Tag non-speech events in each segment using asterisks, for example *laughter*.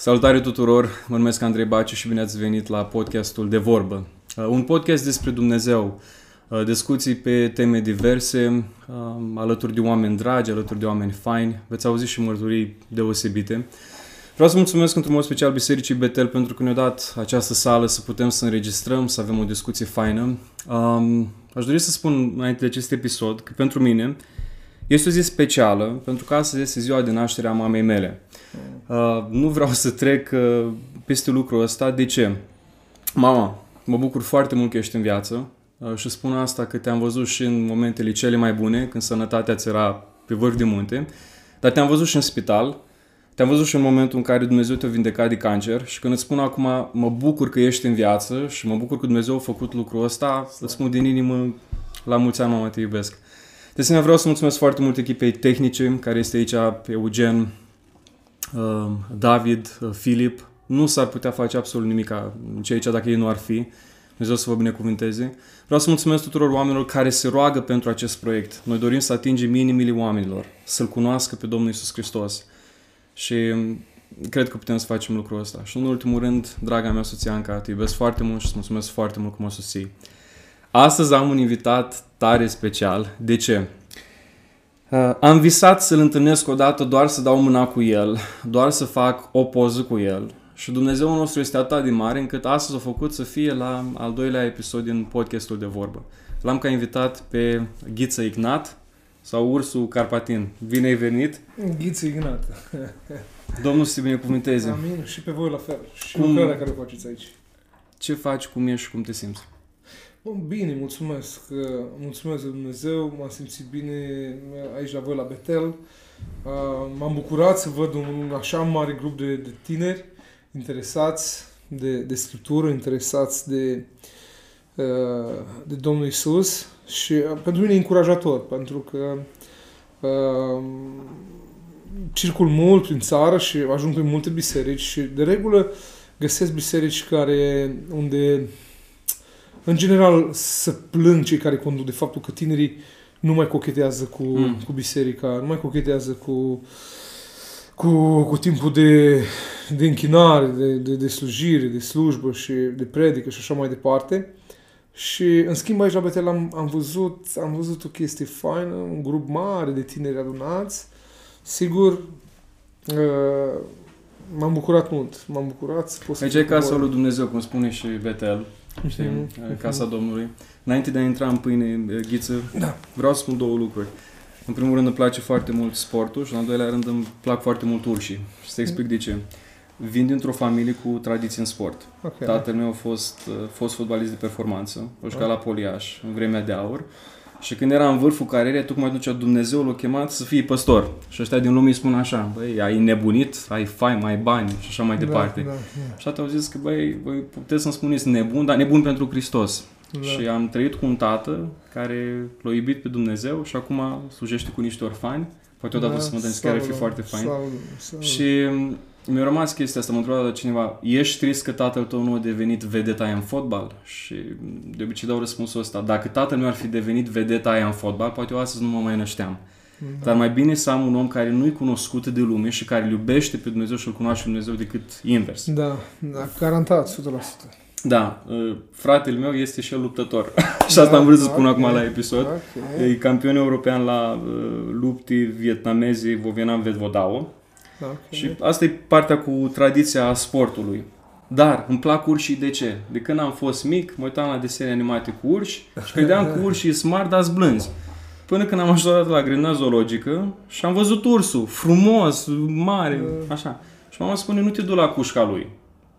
Salutare tuturor, mă numesc Andrei Baciu și bine ați venit la podcastul De Vorbă. Uh, un podcast despre Dumnezeu, uh, discuții pe teme diverse, uh, alături de oameni dragi, alături de oameni faini. Veți auzi și mărturii deosebite. Vreau să mulțumesc într-un mod special Bisericii Betel pentru că ne-a dat această sală să putem să înregistrăm, să avem o discuție faină. Um, aș dori să spun înainte de acest episod că pentru mine este o zi specială pentru că astăzi este ziua de naștere a mamei mele. Uh, nu vreau să trec uh, peste lucrul ăsta. De ce? Mama, mă bucur foarte mult că ești în viață uh, și spun asta că te-am văzut și în momentele cele mai bune, când sănătatea ți era pe vârf de munte, dar te-am văzut și în spital, te-am văzut și în momentul în care Dumnezeu te-a vindecat de cancer și când îți spun acum mă bucur că ești în viață și mă bucur că Dumnezeu a făcut lucrul ăsta, îți spun din inimă la mulți ani, mama, te iubesc. De asemenea, vreau să mulțumesc foarte mult echipei tehnice care este aici, pe Eugen, uh, David, uh, Filip. Nu s-ar putea face absolut nimic ce aici dacă ei nu ar fi. Dumnezeu să vă binecuvânteze. Vreau să mulțumesc tuturor oamenilor care se roagă pentru acest proiect. Noi dorim să atingem inimile oamenilor, să-L cunoască pe Domnul Isus Hristos. Și um, cred că putem să facem lucrul ăsta. Și în ultimul rând, draga mea soțianca, te iubesc foarte mult și îți mulțumesc foarte mult că mă susții. Astăzi am un invitat tare special. De ce? Uh, am visat să-l întâlnesc odată doar să dau mâna cu el, doar să fac o poză cu el. Și Dumnezeu nostru este atât de mare încât astăzi a făcut să fie la al doilea episod din podcastul de vorbă. L-am ca invitat pe Ghiță Ignat sau Ursul Carpatin. Bine ai venit! Ghiță Ignat. Domnul să te binecuvânteze. Amin. Și pe voi la fel. Și cum... lucrarea care o faceți aici. Ce faci, cum ești și cum te simți? Bun, bine, mulțumesc. Mulțumesc de Dumnezeu, m-am simțit bine aici la voi la Betel. M-am bucurat să văd un așa mare grup de, de tineri interesați de, de scriptură, interesați de, de Domnul Isus și pentru mine e încurajator, pentru că circul mult prin țară și ajung pe multe biserici și de regulă găsesc biserici care unde în general, să plâng cei care conduc de faptul că tinerii nu mai cochetează cu, mm. cu biserica, nu mai cochetează cu, cu, cu timpul de, de închinare, de, de, de slujire, de slujbă și de predică și așa mai departe. Și, în schimb, aici la Betel am, am, văzut, am văzut o chestie faină, un grup mare de tineri adunați. Sigur, uh, m-am bucurat mult. M-am bucurat să pot să... Aici e casa lui Dumnezeu, cum spune și Betel știi, uh-huh. Casa Domnului. Înainte de a intra în pâine, uh, ghiță, da. vreau să spun două lucruri. În primul rând îmi place foarte mult sportul și în al doilea rând îmi plac foarte mult urșii. Și să explic de ce. Vin dintr-o familie cu tradiție în sport. Okay. Tatăl meu a fost, uh, fost fotbalist de performanță, a jucat okay. la Poliaș în vremea de aur și când era în vârful carierei, tocmai atunci Dumnezeu l-a chemat să fie păstor. Și ăștia din lume îi spun așa, băi, ai nebunit, ai fai, mai bani și așa mai da, departe. Da, da. Și atunci au zis că, băi, voi puteți să-mi spuneți nebun, dar nebun pentru Hristos. Da. Și am trăit cu un tată care l-a iubit pe Dumnezeu și acum slujește cu niște orfani. Poate odată da, să mă care ar fi foarte fain. Și mi-a rămas chestia asta, mă întreba de cineva, ești trist că tatăl tău nu a devenit vedeta aia în fotbal? Și de obicei dau răspunsul ăsta, dacă tatăl meu ar fi devenit vedeta aia în fotbal, poate eu astăzi nu mă mai nășteam. Da. Dar mai bine să am un om care nu-i cunoscut de lume și care îl iubește pe Dumnezeu și îl cunoaște pe Dumnezeu decât invers. Da, da, garantat, 100%. Da, uh, fratele meu este și el luptător. *laughs* și asta da, am vrut să spun okay. acum la episod. Okay. E campion european la uh, lupti vietnamezi Vovienam Vedvodao. Okay. Și asta e partea cu tradiția sportului. Dar îmi plac urșii de ce? De când am fost mic, mă uitam la desene animate cu urși și credeam că urșii smart, dar blânzi. Până când am ajuns la grădina zoologică și am văzut ursul, frumos, mare, așa. Și mama spune, nu te du la cușca lui.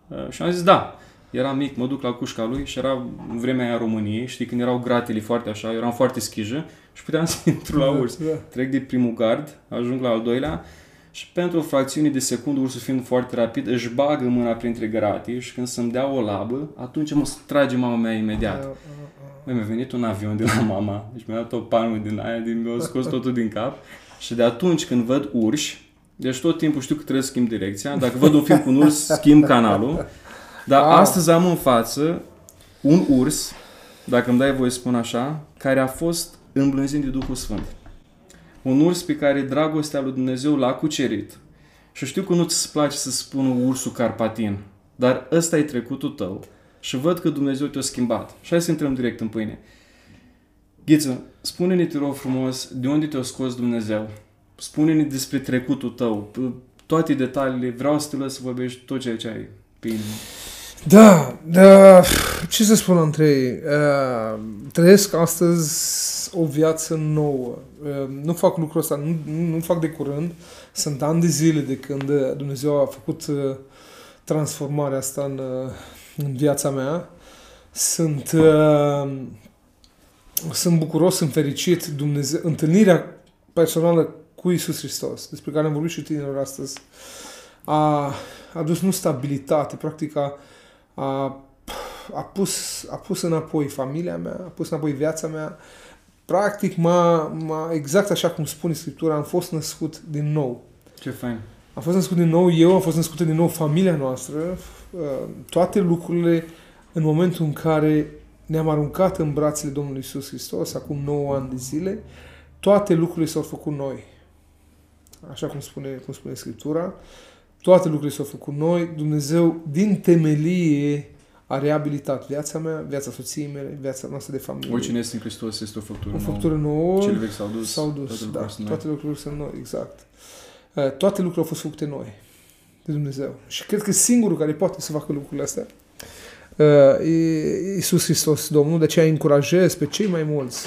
Uh, și am zis, da. Eram mic, mă duc la cușca lui și era în vremea aia României, știi, când erau gratele foarte așa, eram foarte schijă și puteam *laughs* să intru la urs. Da. Trec de primul gard, ajung la al doilea și pentru o fracțiune de secundă, ursul fiind foarte rapid, își bagă mâna printre grate și când să-mi dea o labă, atunci mă trage mama mea imediat. Băi, mi-a venit un avion de la mama, deci mi-a dat o palmă din aia, din, mi-a scos totul din cap. Și de atunci când văd urși, deci tot timpul știu că trebuie să schimb direcția, dacă văd un film cu un urs, schimb canalul. Dar astăzi am în față un urs, dacă îmi dai voie să spun așa, care a fost îmblânzit de Duhul Sfânt un urs pe care dragostea lui Dumnezeu l-a cucerit Și știu că nu-ți place să spun ursul carpatin, dar ăsta e trecutul tău și văd că Dumnezeu te-a schimbat. Și hai să intrăm direct în pâine. Ghiță, spune-ne, te rog frumos, de unde te-a scos Dumnezeu? Spune-ne despre trecutul tău, toate detaliile, vreau să te lăs să vorbești tot ceea ce ai pe inimă. Da, da, ce să spun între ei? Uh, trăiesc astăzi o viață nouă. Uh, nu fac lucrul ăsta, nu, nu, nu fac de curând. Sunt ani de zile de când Dumnezeu a făcut uh, transformarea asta în, uh, în viața mea. Sunt, uh, sunt bucuros, sunt fericit. Dumnezeu, întâlnirea personală cu Isus Hristos, despre care am vorbit și tinerilor astăzi, a adus nu stabilitate, practic a, a, a, pus, a pus înapoi familia mea, a pus înapoi viața mea. Practic, m-a, m-a, exact așa cum spune Scriptura, am fost născut din nou. Ce fain. Am fost născut din nou eu, am fost născută din nou familia noastră, uh, toate lucrurile în momentul în care ne-am aruncat în brațele Domnului Isus Hristos, acum 9 ani de zile, toate lucrurile s-au făcut noi. Așa cum spune, cum spune Scriptura. Toate lucrurile s-au făcut noi. Dumnezeu, din temelie, a reabilitat viața mea, viața soției mele, viața noastră de familie. Oricine este în Hristos este o făptură O făptură nouă. Cele vechi s-au dus. S-au dus, toate da. lucrurile sunt noi. Toate lucrurile sunt noi, exact. Uh, Toate lucrurile au fost făcute noi de Dumnezeu. Și cred că singurul care poate să facă lucrurile astea uh, e Iisus Hristos, Domnul. De aceea încurajez pe cei mai mulți,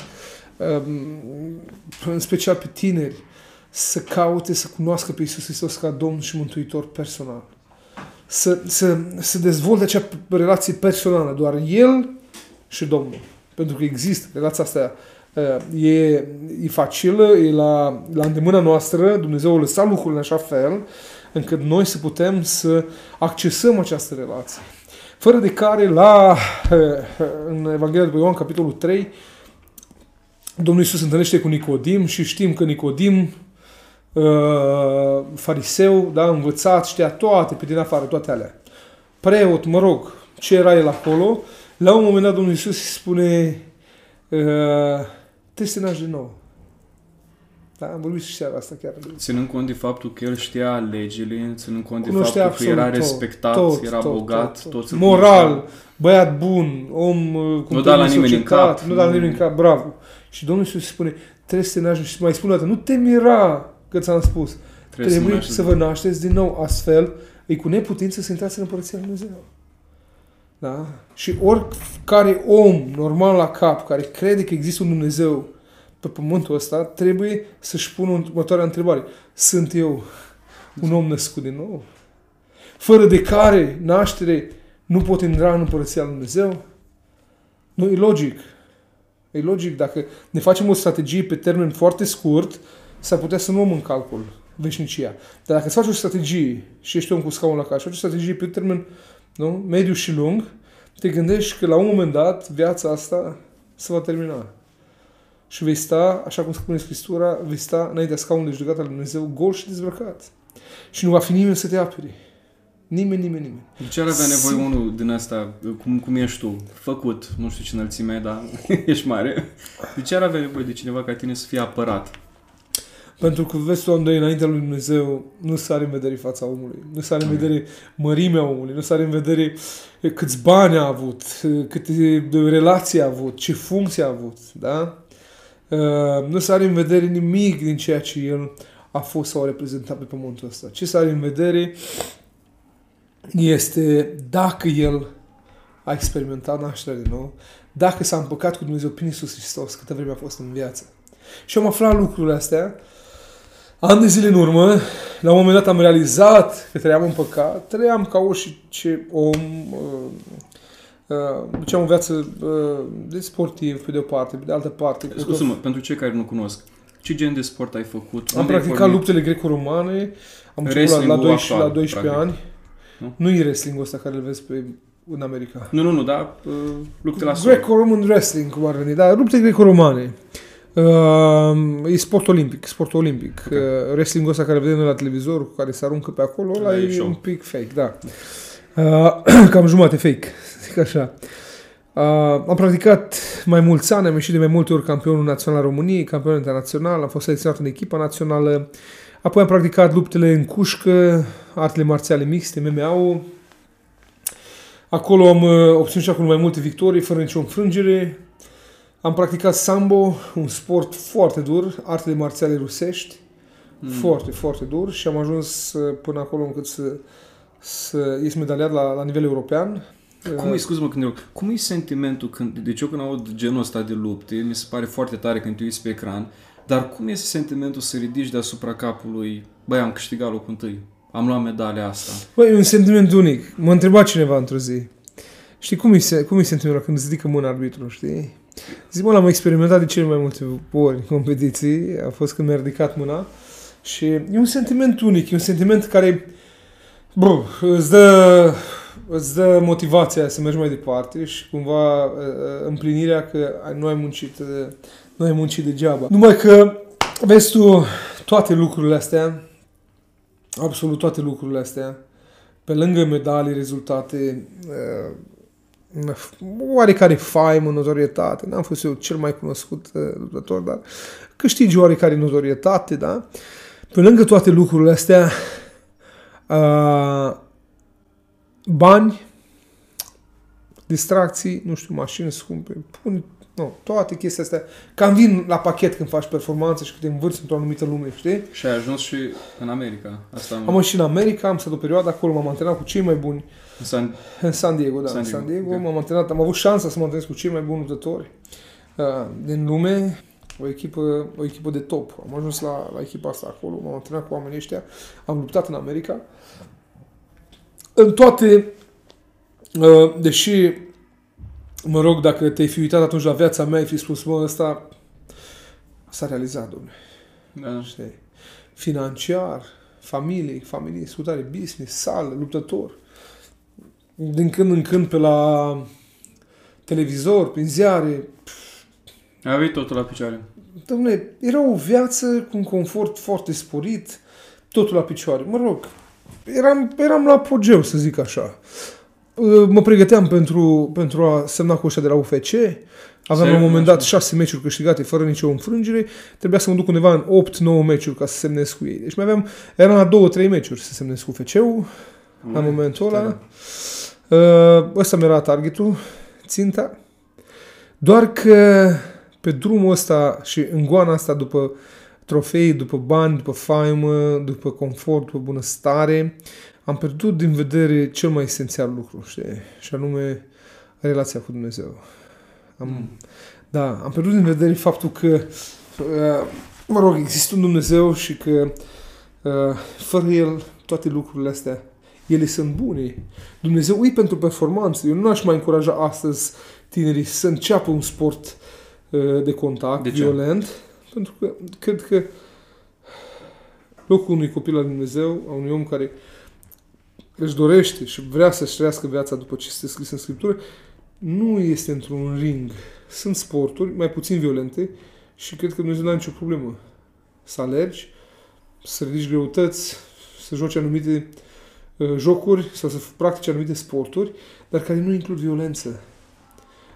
um, în special pe tineri, să caute să cunoască pe Iisus Hristos ca Domn și Mântuitor personal. Să, să, să dezvolte acea relație personală, doar El și Domnul. Pentru că există relația asta uh, e, e facilă, e la, la îndemâna noastră, Dumnezeu a lăsat lucrurile în așa fel încât noi să putem să accesăm această relație. Fără de care la, uh, în Evanghelia după Ioan, capitolul 3, Domnul Iisus se întâlnește cu Nicodim și știm că Nicodim uh, fariseu, da, învățat, știa toate pe din afară, toate alea. Preot, mă rog, ce era el acolo, la un moment dat Domnul Iisus îi spune uh, trebuie să te naști din nou. Da, am vorbit și seara asta chiar. Ținând cont de faptul că el știa legile, ținând cont de Cunoștea faptul că era absolut tot, respectat, tot, era tot, bogat, tot, tot. toți îl Moral, cunoșteau. băiat bun, om uh, cum Nu da la trebuie nimeni în societate, cap. Nu da la nimeni în cap, bravo. Și Domnul Iisus spune, trebuie să te naști și mai spune o dată, nu te mira că ți-am spus. Trebuie, să, Trebuie naști să vă nașteți din nou, astfel îi cu neputință să intrați în Împărăția Lui Dumnezeu. Da? Și oricare om normal la cap care crede că există un Dumnezeu pe pământul ăsta, trebuie să-și pună următoarea întrebare. Sunt eu un om născut din nou? Fără de care naștere nu pot intra în Împărăția Lui Dumnezeu? Nu, e logic. E logic. Dacă ne facem o strategie pe termen foarte scurt, s-ar putea să nu luăm în calcul veșnicia. Dar dacă îți faci o strategie și ești om cu scaun la casă, faci o strategie pe termen nu? mediu și lung, te gândești că la un moment dat viața asta se va termina. Și vei sta, așa cum spune Scriptura, vei sta înaintea scaunului de judecată al Lui Dumnezeu gol și dezbrăcat. Și nu va fi nimeni să te apere. Nimeni, nimeni, nimeni. De ce ar avea nevoie Sigur. unul din asta, cum, cum ești tu, făcut, nu știu ce înălțime ai, dar *laughs* ești mare. De ce ar avea nevoie de cineva ca tine să fie apărat? Pentru că, vezi tu, Andrei, înaintea lui Dumnezeu nu sare în vedere fața omului, nu sare în vedere mărimea omului, nu sare în vedere eh, câți bani a avut, eh, câte relații a avut, ce funcție a avut, da? Uh, Nu sare în vedere nimic din ceea ce el a fost sau a reprezentat pe pământul ăsta. Ce sare în vedere este dacă el a experimentat nașterea din nou, dacă s-a împăcat cu Dumnezeu prin Iisus Hristos, câtă vreme a fost în viață. Și am aflat lucrurile astea ani de zile în urmă, la un moment dat am realizat că trăiam în păcat, trăiam ca orice om, uh, uh, duceam o viață uh, de sportiv pe de o parte, pe de altă parte. cu Scuză-mă, pentru cei care nu cunosc, ce gen de sport ai făcut? Am Unde ai practicat pornit? luptele greco-romane, am început la, la, Wrestling-ul 12, la actual, 12 practic. ani. Nu? Nu? nu e wrestling-ul ăsta care îl vezi pe, în America. Nu, nu, nu, da, uh, lupte la sol. Greco-Roman wrestling, cum ar veni, da, lupte greco-romane. Uh, e sport olimpic, sport olimpic. Ok. Uh, wrestling-ul ăsta care vedem noi la televizor, cu care se aruncă pe acolo, ăla Da, e e show. un pic fake, da. Uh, *clears throat* cam jumate fake, *laughs* zic așa. Uh, am practicat mai mulți ani, am ieșit de mai multe ori campionul național al României, campion internațional, am fost selecționat în echipa națională, Apoi am practicat luptele în cușcă, artele marțiale mixte, MMA-ul. Acolo am uh, obținut și acolo mai multe victorii, fără nicio înfrângere. Am practicat sambo, un sport foarte dur, artele marțiale rusești, mm. foarte, foarte dur și am ajuns uh, până acolo încât să, să ies medaliat la, la nivel european. Cum e, scuze-mă când eu, cum e sentimentul când, deci eu când aud genul ăsta de lupte, mi se pare foarte tare când te uiți pe ecran, dar cum este sentimentul să ridici deasupra capului, băi, am câștigat locul întâi, am luat medalia asta? Băi, e un sentiment unic. Mă întreba cineva într-o zi. Știi cum e, cum e sentimentul când îți ridică mâna arbitru, știi? Zic, mă, l-am experimentat de cele mai multe ori în competiții, a fost când mi-a ridicat mâna și e un sentiment unic, e un sentiment care, bă, îți dă îți dă motivația să mergi mai departe și cumva uh, uh, împlinirea că nu ai muncit, uh, nu ai muncit degeaba. Numai că, vezi tu, toate lucrurile astea, absolut toate lucrurile astea, pe lângă medalii, rezultate, oarecare faimă, notorietate, n-am fost eu cel mai cunoscut luptător, dar câștigi oarecare notorietate, da? Pe lângă toate lucrurile astea, bani, distracții, nu știu, mașini scumpe, pun, nu, toate chestiile astea. Cam vin la pachet când faci performanță și când te învârți într-o anumită lume, știi? Și ai ajuns și în America. Asta am, am și în America, am stat o perioadă acolo, m-am antrenat cu cei mai buni. În San, în San Diego, da, San Diego. San Diego. Okay. M-am antrenat, am avut șansa să mă antrenez cu cei mai buni luptători uh, din lume, o echipă, o echipă de top. Am ajuns la, la echipa asta acolo, m-am antrenat cu oamenii ăștia, am luptat în America în toate, uh, deși, mă rog, dacă te-ai fi uitat atunci la viața mea, ai fi spus, mă, ăsta s-a realizat, domnule. Da. Știi? Financiar, familie, familie, scutare, business, sală, luptător. Din când în când pe la televizor, prin ziare. Ai avut totul la picioare. Domnule, era o viață cu un confort foarte sporit, totul la picioare. Mă rog, eram, eram la apogeu, să zic așa. Uh, mă pregăteam pentru, pentru a semna cu ăștia de la UFC. Aveam la un moment dat șase meciuri câștigate fără nicio înfrângere. Trebuia să mă duc undeva în 8-9 meciuri ca să semnez cu ei. Deci mai aveam, eram la 2-3 meciuri să semnez cu UFC-ul la momentul ăla. Uh, ăsta mi-era targetul, ținta. Doar că pe drumul ăsta și în goana asta după trofei, după bani, după faimă, după confort, după bunăstare, am pierdut din vedere cel mai esențial lucru, știi? Și anume relația cu Dumnezeu. Am, mm. Da, am pierdut din vedere faptul că, uh, mă rog, există un Dumnezeu și că uh, fără El toate lucrurile astea, ele sunt bune. Dumnezeu e pentru performanță. Eu nu aș mai încuraja astăzi tinerii să înceapă un sport uh, de contact de violent. Pentru că cred că locul unui copil al Dumnezeu, a unui om care își dorește și vrea să-și trăiască viața după ce este scris în Scriptură, nu este într-un ring. Sunt sporturi mai puțin violente și cred că Dumnezeu nu are nicio problemă să alergi, să ridici greutăți, să joci anumite uh, jocuri sau să practici anumite sporturi, dar care nu includ violență.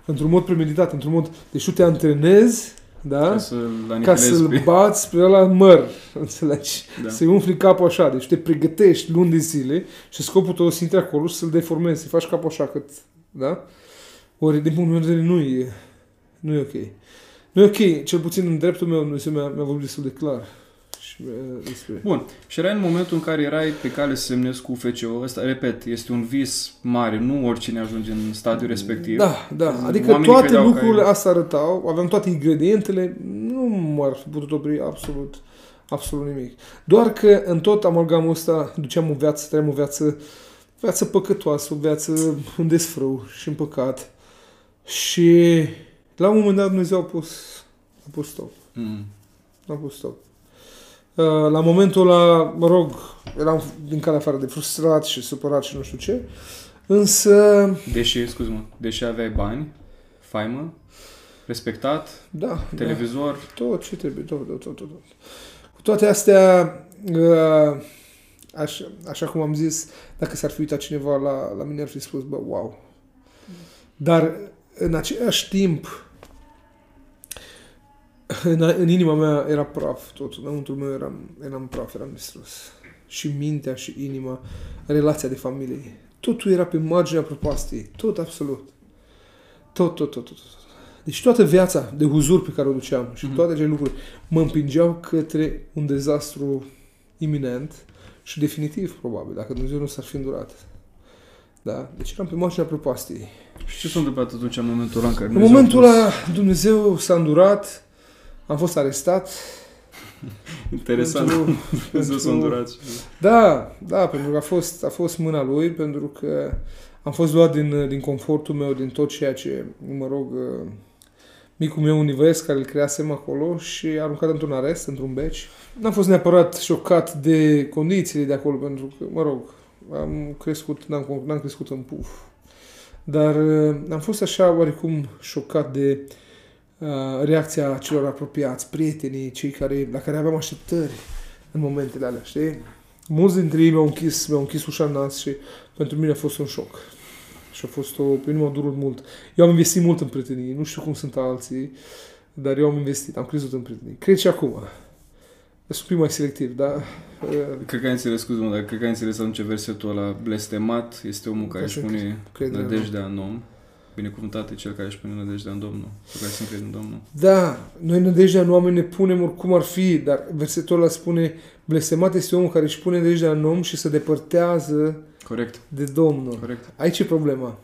Într-un mod premeditat, într-un mod... Deci tu te antrenezi da? Ca, să ca să-l bați spre la măr, înțelegi? Da. Să-i umfli capul așa, deci te pregătești luni de zile și scopul tău să intri acolo și să-l deformezi, să faci capul așa cât, da? Ori, din punctul meu de vedere, nu e, nu e ok. Nu e ok, cel puțin în dreptul meu, Dumnezeu mi-a, mi-a vorbit destul de clar. Despre... Bun. Și erai în momentul în care erai pe cale să semnezi cu FCO. Ăsta, repet, este un vis mare. Nu oricine ajunge în stadiul mm, respectiv. Da, da. Adică toate lucrurile ai... astea arătau, aveam toate ingredientele, nu m-ar fi putut opri absolut, absolut nimic. Doar că în tot amalgamul ăsta duceam o viață, trăiam o viață, viață păcătoasă, o viață în desfrâu și în păcat. Și la un moment dat Dumnezeu a pus, a pus stop. Mm. A pus stop. Uh, la momentul ăla, mă rog, eram din care afară de frustrat și supărat și nu știu ce, însă... Deși, scuze-mă, deși aveai bani, faimă, respectat, da, televizor... Da, tot ce trebuie, tot, tot, tot, tot. Cu toate astea, uh, așa, așa cum am zis, dacă s-ar fi uitat cineva la, la mine, ar fi spus, bă, wow. Dar, în același timp, în, în inima mea era praf totul, înăuntru meu eram, eram praf, eram distrus. Și mintea și inima, relația de familie. Totul era pe marginea propastiei, tot absolut. Tot, tot, tot, tot. tot. Deci toată viața de huzur pe care o duceam și Mhm. toate acele lucruri mă împingeau către un dezastru iminent și definitiv, probabil, dacă Dumnezeu nu s-ar fi îndurat. Da? Deci eram pe marginea propastiei. Și ce s-a întâmplat atunci în momentul ăla în care În Dumnezeu a momentul pus- ăla, Dumnezeu s-a îndurat, am fost arestat. *laughs* Interesant. pentru- Dumnezeu *laughs* s-a pentru- îndurat. și- Da, da, pentru că a fost, a fost mâna lui, pentru că am fost luat din, din confortul meu, din tot ceea ce, mă rog, uh, micul meu univers care îl creasem acolo și aruncat într-un arest, într-un beci. N-am fost neapărat șocat de condițiile de acolo, pentru că, mă rog, am crescut, n-am, n-am crescut în puf. Dar uh, am fost așa oarecum șocat de uh, reacția celor apropiați, prietenii, cei care, la care aveam așteptări în momentele alea, știi? Mulți dintre ei mi-au închis, mi-au închis ușa în nas și pentru mine a fost un șoc. Și a fost o... Pe mine m-a durut mult. Eu am investit mult în prietenii, nu știu cum sunt alții, dar eu am investit, am crezut în prietenii. Cred și acum. Sunt un pic mai selectiv, dar... uh, Cred că ai înțeles, scuze mă, dar cred că ai înțeles atunci versetul ăla blestemat este omul care își Așa, pune cred în nădejdea în om. Binecuvântat e cel care își pune nădejdea în Domnul. Sau care se încrede în Domnul. Da, noi nădejdea în oameni ne punem oricum ar fi, dar versetul ăla spune blestemat este omul care își pune nădejdea în om și se depărtează Corect, de Domnul. corect. Aici e problema.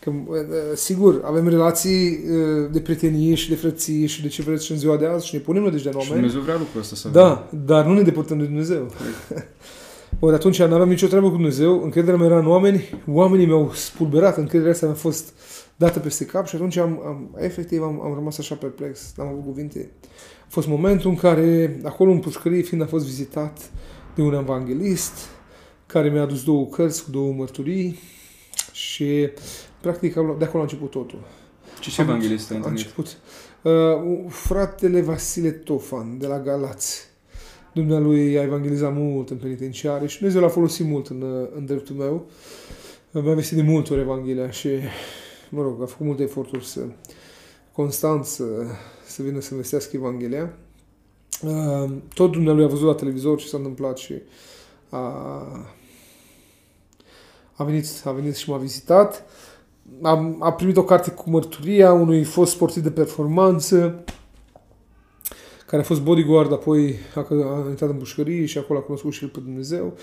Că, uh, sigur, avem relații uh, de prietenie și de frăție și de ce vreți și în ziua de azi și ne punem nădejdea în Și oameni. Dumnezeu vrea lucrul ăsta să avem. Da, dar nu ne depărtăm de Dumnezeu. *laughs* Ori atunci nu aveam nicio treabă cu Dumnezeu, încrederea mea era în oameni, oamenii mi-au spulberat, încrederea asta mi-a fost dată peste cap și atunci am, am efectiv am, am rămas așa perplex, n-am avut cuvinte. A fost momentul în care, acolo în pușcărie, fiind a fost vizitat de un evanghelist, care mi-a adus două cărți cu două mărturii și practic de acolo a început totul. Ce ce Am- evanghelist ai A întâlnit? început. Uh, fratele Vasile Tofan, de la Galați. Dumnealui a evangelizat mult în penitenciare și Dumnezeu l-a folosit mult în, uh, în dreptul meu. Uh, Mi-a vestit de multe ori Evanghelia și, mă rog, a făcut multe eforturi să constant să, să vină să vestească Evanghelia. Uh, Tot Dumnealui a văzut la televizor ce s-a întâmplat și a, a, venit, a venit și m-a vizitat a, a primit o carte cu mărturia unui fost sportiv de performanță care a fost bodyguard, apoi a, a intrat în pușcărie și acolo a cunoscut și el pe Dumnezeu.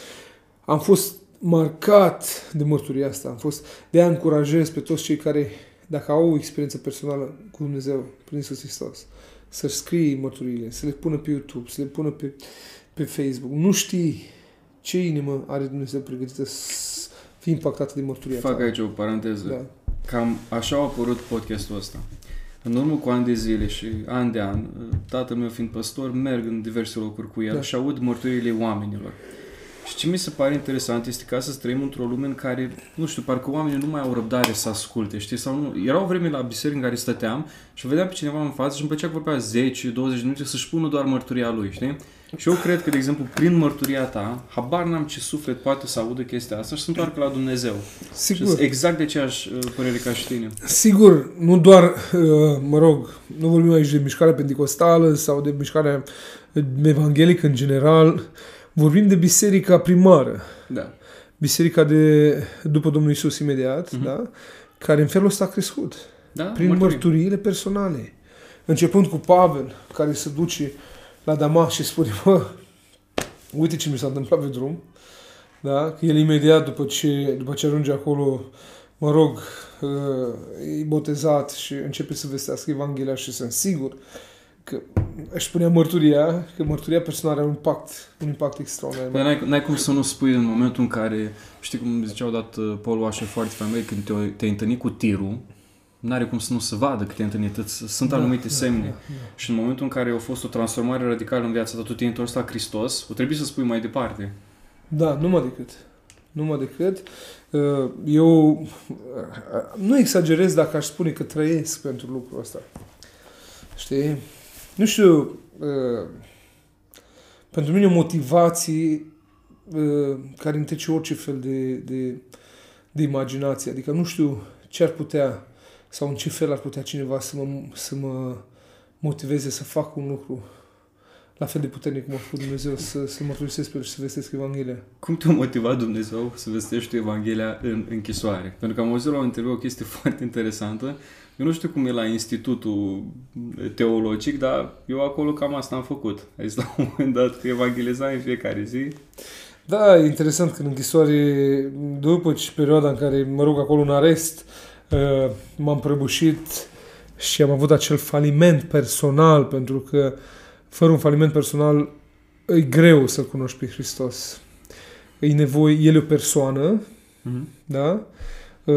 Am fost marcat de mărturia asta. Am fost, de aia încurajez pe toți cei care, dacă au o experiență personală cu Dumnezeu, prin Iisus Hristos, să-și scrie mărturiile, să le pună pe YouTube, să le pună pe, pe Facebook. Nu știi ce inimă are Dumnezeu pregătită să fie impactată de mărturia Fac ta. aici o paranteză. Da. Cam așa a apărut podcastul ăsta. În urmă cu ani de zile și ani de an, tatăl meu fiind păstor, merg în diverse locuri cu el Da. și aud mărturiile oamenilor. Și ce mi se pare interesant este că astăzi trăim într-o lume în care, nu știu, parcă oamenii nu mai au răbdare să asculte, știi? Sau nu. Era o vreme la biserică în care stăteam și vedeam pe cineva în față și îmi plăcea că vorbea 10-20 de minute să-și spună doar mărturia lui, știi? Și eu cred că, de exemplu, prin mărturia ta, habar n-am ce suflet poate să audă chestia asta și să întoarcă la Dumnezeu. Și Sigur. sunt exact de aceeași uh, părere ca și tine. Sigur, nu doar, uh, mă rog, nu vorbim aici de mișcarea pentecostală sau de mișcarea evanghelică în general, vorbim de biserica primară, Da. biserica de după Domnul Isus imediat, Mhm. da? care în felul ăsta a crescut, Da? prin Mărturii. mărturiile personale. Începând cu Pavel, care se duce la Damas și spune, bă, uite ce mi s-a întâmplat pe drum, da? Că el imediat după ce, după ce ajunge acolo, mă rog, uh, e botezat și începe să vestească Evanghelia și sunt sigur că își punea mărturia, că mărturia personală are un impact, un impact extraordinar. Dar n-ai, n-ai cum să nu spui în momentul în care, știi cum zicea odată Paul Washer foarte faimei, când te, te-ai întâlnit cu tirul, n-are cum să nu se vadă că te-ai întâlnit, îți- sunt anumite semne. Da, Și în momentul în care a fost o transformare radicală în viața ta, tu te-ai întors la Hristos, o trebuie să spui mai departe. Da, numai decât. Numai decât. Uh, Eu uh, nu exagerez dacă aș spune că trăiesc pentru lucrul ăsta. Știi? Nu știu, uh, pentru mine motivații uh, care întrece orice fel de, de, de imaginație. Adică nu știu ce ar putea sau în ce fel ar putea cineva să mă, să mă motiveze să fac un lucru la fel de puternic cum a făcut Dumnezeu să, să mărturisesc pe el și să vestesc Evanghelia. Cum te-a motivat Dumnezeu să vestești Evanghelia în închisoare? Pentru că am auzit la un interviu o chestie *laughs* foarte interesantă. Eu nu știu cum e la Institutul Teologic, dar eu acolo cam asta am făcut. Ai zis la un moment dat că evangelizai în fiecare zi. Da, e interesant că în închisoare, după ce perioada în care mă rog acolo în arest, uh, m-am prăbușit și am avut acel faliment personal, pentru că fără un faliment personal e greu să-L cunoști pe Hristos. E nevoie, El e o persoană, Mm-hmm. da? Uh,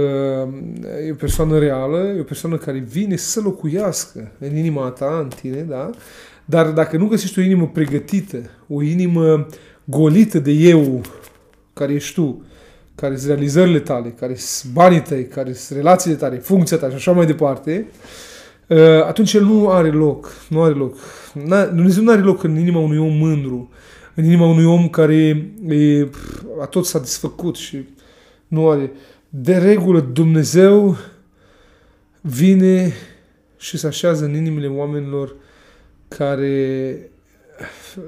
E o persoană reală, e o persoană care vine să locuiască în inima ta, în tine, da? Dar dacă nu găsești o inimă pregătită, o inimă golită de eu, care ești tu, care sunt realizările tale, care sunt banii tăi, care sunt relațiile tale, funcția ta și așa mai departe, uh, atunci el nu are loc. Nu are loc. N-a, Dumnezeu nu are loc în inima unui om mândru, în inima unui om care e, a tot s-a desfăcut și nu are. De regulă, Dumnezeu vine și se așează în inimile oamenilor care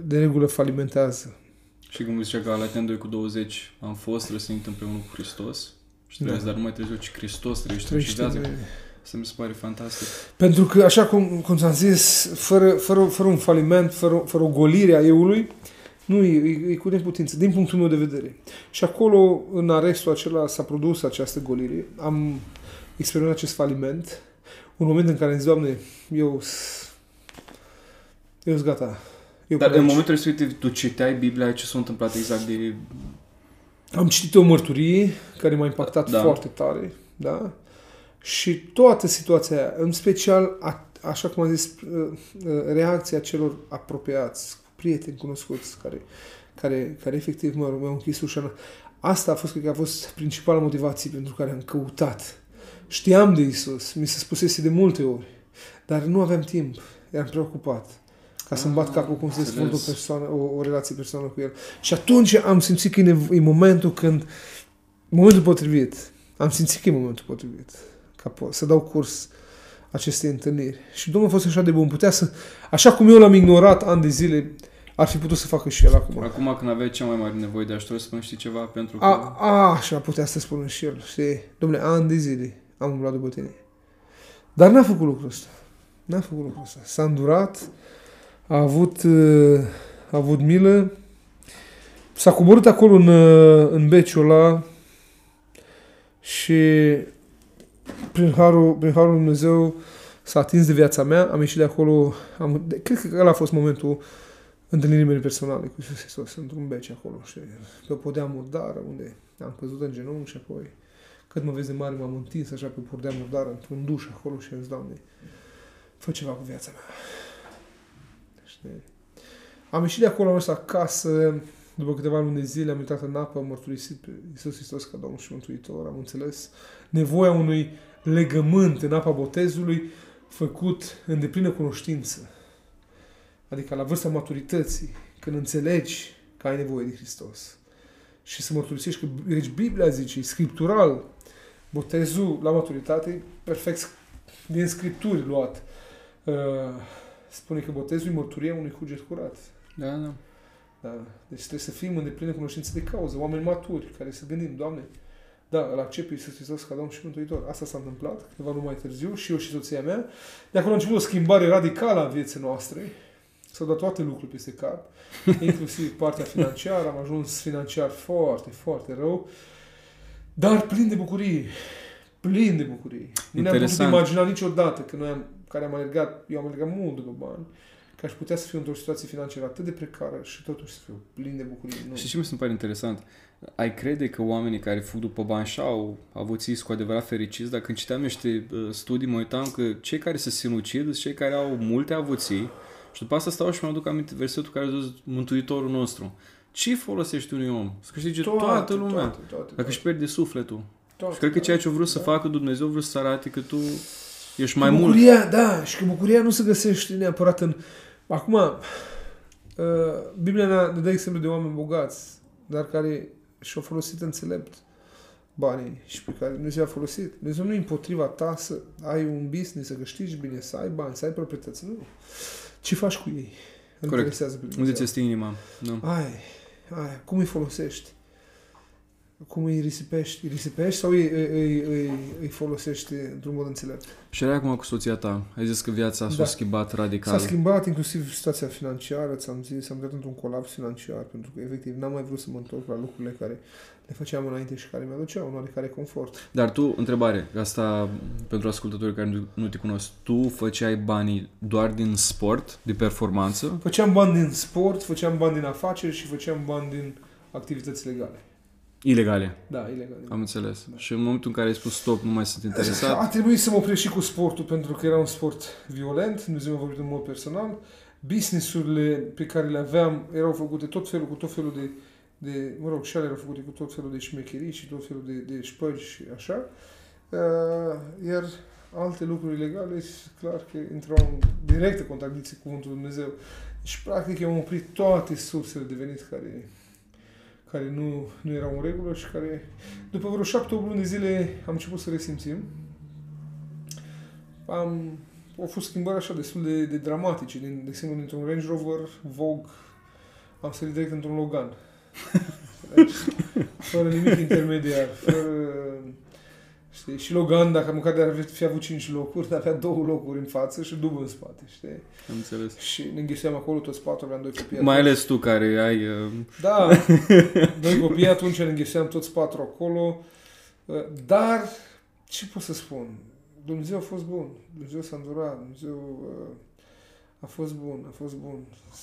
de regulă falimentează. Și cum zicea că Galaten 2 cu 20 am fost răsănit împreună cu Hristos și trebuie Da. dar nu mai trebuie ci Hristos trăiește și Trăiește viață. în mine. Asta mi se pare fantastic. Pentru că, așa cum, cum ți-am zis, fără, fără, fără un faliment, fără, fără o golire a eului, nu e, e, e cu neputință, din punctul meu de vedere. Și acolo, în arestul acela, s-a produs această golire. Am experimentat acest faliment. Un moment în care am zis, Doamne, eu s- eu sunt gata. Eu Dar plec. în momentul respectiv tu citeai Biblia, ce s-a întâmplat exact de... Am citit o mărturie care m-a impactat Da. da. foarte tare, da? Și toată situația aia, în special, a, așa cum am zis, uh, uh, reacția celor apropiați, prieteni cunoscuți, care, care, care efectiv mă, mi-au închis ușa. Asta a fost, cred că a fost principala motivație pentru care am căutat. Știam de Isus, mi se spusese de multe ori, dar nu aveam timp, eram preocupat ca să-mi bat Ah, capul cum să înțeles. dezvolt o, persoană, o, o relație personală cu el. Și atunci am simțit că e, nevo- e momentul când, momentul potrivit, am simțit că e momentul potrivit ca po- să dau curs acestei întâlniri. Și Domnul a fost așa de bun, putea să, așa cum eu l-am ignorat ani de zile, ar fi putut să facă și el acum. Acum când aveai cea mai mare nevoie de ajutor, spune știi ceva pentru că... A, a, așa putea să spună și el, știi? Domnule, ani de zile am umblat după tine. Dar n-a făcut lucrul ăsta. N-a făcut lucrul ăsta. S-a îndurat, a avut, uh, a avut milă, s-a coborât acolo în, uh, în beciul ăla și prin harul, prin harul lui Dumnezeu s-a atins de viața mea, am ieșit de acolo, am, de, cred că ăla a fost momentul întâlnirii mele personale cu Iisus Hristos, într-un beci acolo, știi, pe o podea murdară, unde am căzut în genunchi și apoi, cât mă vezi de mare, m-am întins așa pe o podea murdară, într-un duș acolo și am zis, Doamne, fă ceva cu viața mea. Știi? Am ieșit de acolo, am mers acasă, după câteva luni de zile am intrat în apă, am mărturisit pe Iisus Hristos ca Domnul și Mântuitor, am înțeles nevoia unui legământ în apa botezului făcut în deplină cunoștință. Adică la vârsta maturității, când înțelegi că ai nevoie de Hristos. Și să mărturisești că deci Biblia zice, e scriptural, botezul la maturitate, perfect din scripturi luat. Uh, spune că botezul e mărturia unui cuget curat. Da, da. Da. Deci trebuie să fim în deplină cunoștință de cauză, oameni maturi, care să gândim, Doamne, da, îl accept pe Iisus Hristos ca Domn și Mântuitor. Asta s-a întâmplat câteva luni mai târziu și eu și soția mea. De acolo a început o schimbare radicală a vieții noastre. S-au dat toate lucruri peste cap, *laughs* inclusiv partea financiară. Am ajuns financiar foarte, foarte rău, dar plin de bucurie. Plin de bucurie. Nu ne-am putut Interesant. imagina niciodată că noi am, care am alergat, eu am alergat mult după bani, că aș putea să fiu într-o situație financiară atât de precară și totuși să fiu plin de bucurie. Nu. Și ce mi se pare interesant? Ai crede că oamenii care fug după bani și au avuții cu adevărat fericiți, dacă când citeam niște uh, studii, mă uitam că cei care se sinucid sunt cei care au multe avuții și după asta stau și mă aduc aminte versetul care a zis Mântuitorul nostru. Ce folosești unui om? Să câștige toată lumea. Toate, toate, Dacă toate, își pierde sufletul. toate, Și cred că ceea ce a vrut să da. facă Dumnezeu, a vrut să arate că tu ești mai Că mult. bucuria, da, și că bucuria nu se găsește neapărat în... Acum, uh, Biblia ne, ne dă exemplu de oameni bogați, dar care și-au folosit înțelept banii și pe care Dumnezeu a folosit. Dumnezeu nu e împotriva ta să ai un business, să câștigi bine, să ai bani, să ai proprietăți. Nu. Ce faci cu ei? Îl Corect. interesează pe Unde Dumnezeu. ți este inima? Da. Ai, ai, cum îi folosești? Cum îi risipești? Îi risipești sau îi, îi, îi, îi, îi folosești într-un mod înțelept? Și erai acum cu soția ta. Ai zis că viața s-a Da. schimbat radical. S-a schimbat inclusiv situația financiară, ți-am zis, am dat într-un colaps financiar, pentru că efectiv n-am mai vrut să mă întorc la lucrurile care le făceam înainte și care mi-aduceau un oarecare confort. Dar tu, întrebare, asta pentru ascultătorii care nu- nu te cunosc, tu făceai banii doar din sport, de performanță? Făceam bani din sport, făceam bani din afaceri și făceam bani din activități legale. Ilegale, Da, ilegal. am înțeles. Da. Și în momentul în care ai spus stop, nu mai sunt interesat, A trebuit să mă opresc și cu sportul pentru că era un sport violent, Dumnezeu mi-a vorbit în mod personal. Businessurile pe care le aveam erau făcute tot felul, cu tot felul de, de mă rog, și ale erau făcute cu tot felul de șmecherii și tot felul de, de șpăgi și așa. Uh, iar alte lucruri legale, clar că intrau în directă contradicție cu Cuvântul Lui Dumnezeu. Și practic am oprit toate sursele de venit care, care nu, nu erau în regulă și care după vreo șapte, opt luni de zile am început să resimțim. Am, au fost schimbări așa destul de, de dramatice. Din, de exemplu, dintr-un Range Rover Vogue am sărit direct într-un Logan. *laughs* fără nimic intermediar. Fără, știi? Și Logan, dacă măcar de ar fi avut 5 locuri, avea două locuri în față și dublu în spate. Știi? am înțeles. Și ne înghesuiam acolo toți patru, aveam doi copii. Mai atunci. ales tu care ai... uh, Da, *laughs* doi copii atunci ne înghesuiam toți patru acolo. Uh, Dar, ce pot să spun? Dumnezeu a fost bun. Dumnezeu s-a îndurat. Dumnezeu uh, a fost bun. A fost bun.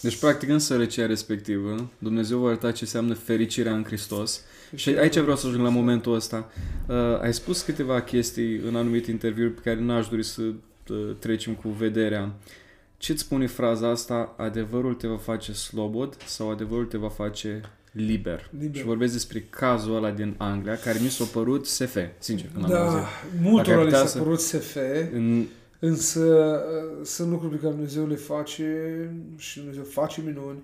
Deci, practic, în sărăcia respectivă, Dumnezeu va arăta ce înseamnă fericirea în Hristos. Și aici vreau să ajung la momentul ăsta. Uh, ai spus câteva chestii în anumite interviuri pe care n-aș dori să uh, trecem cu vederea. Ce-ți spune fraza asta? Adevărul te va face slobod sau adevărul te va face liber? Liber. Și vorbesc despre cazul ăla din Anglia, care mi s-a părut SF, sincer, când am auzit. Da, multora ai le putea s-a să- părut SF, În, însă uh, sunt lucruri pe care Dumnezeu le face și Dumnezeu face minuni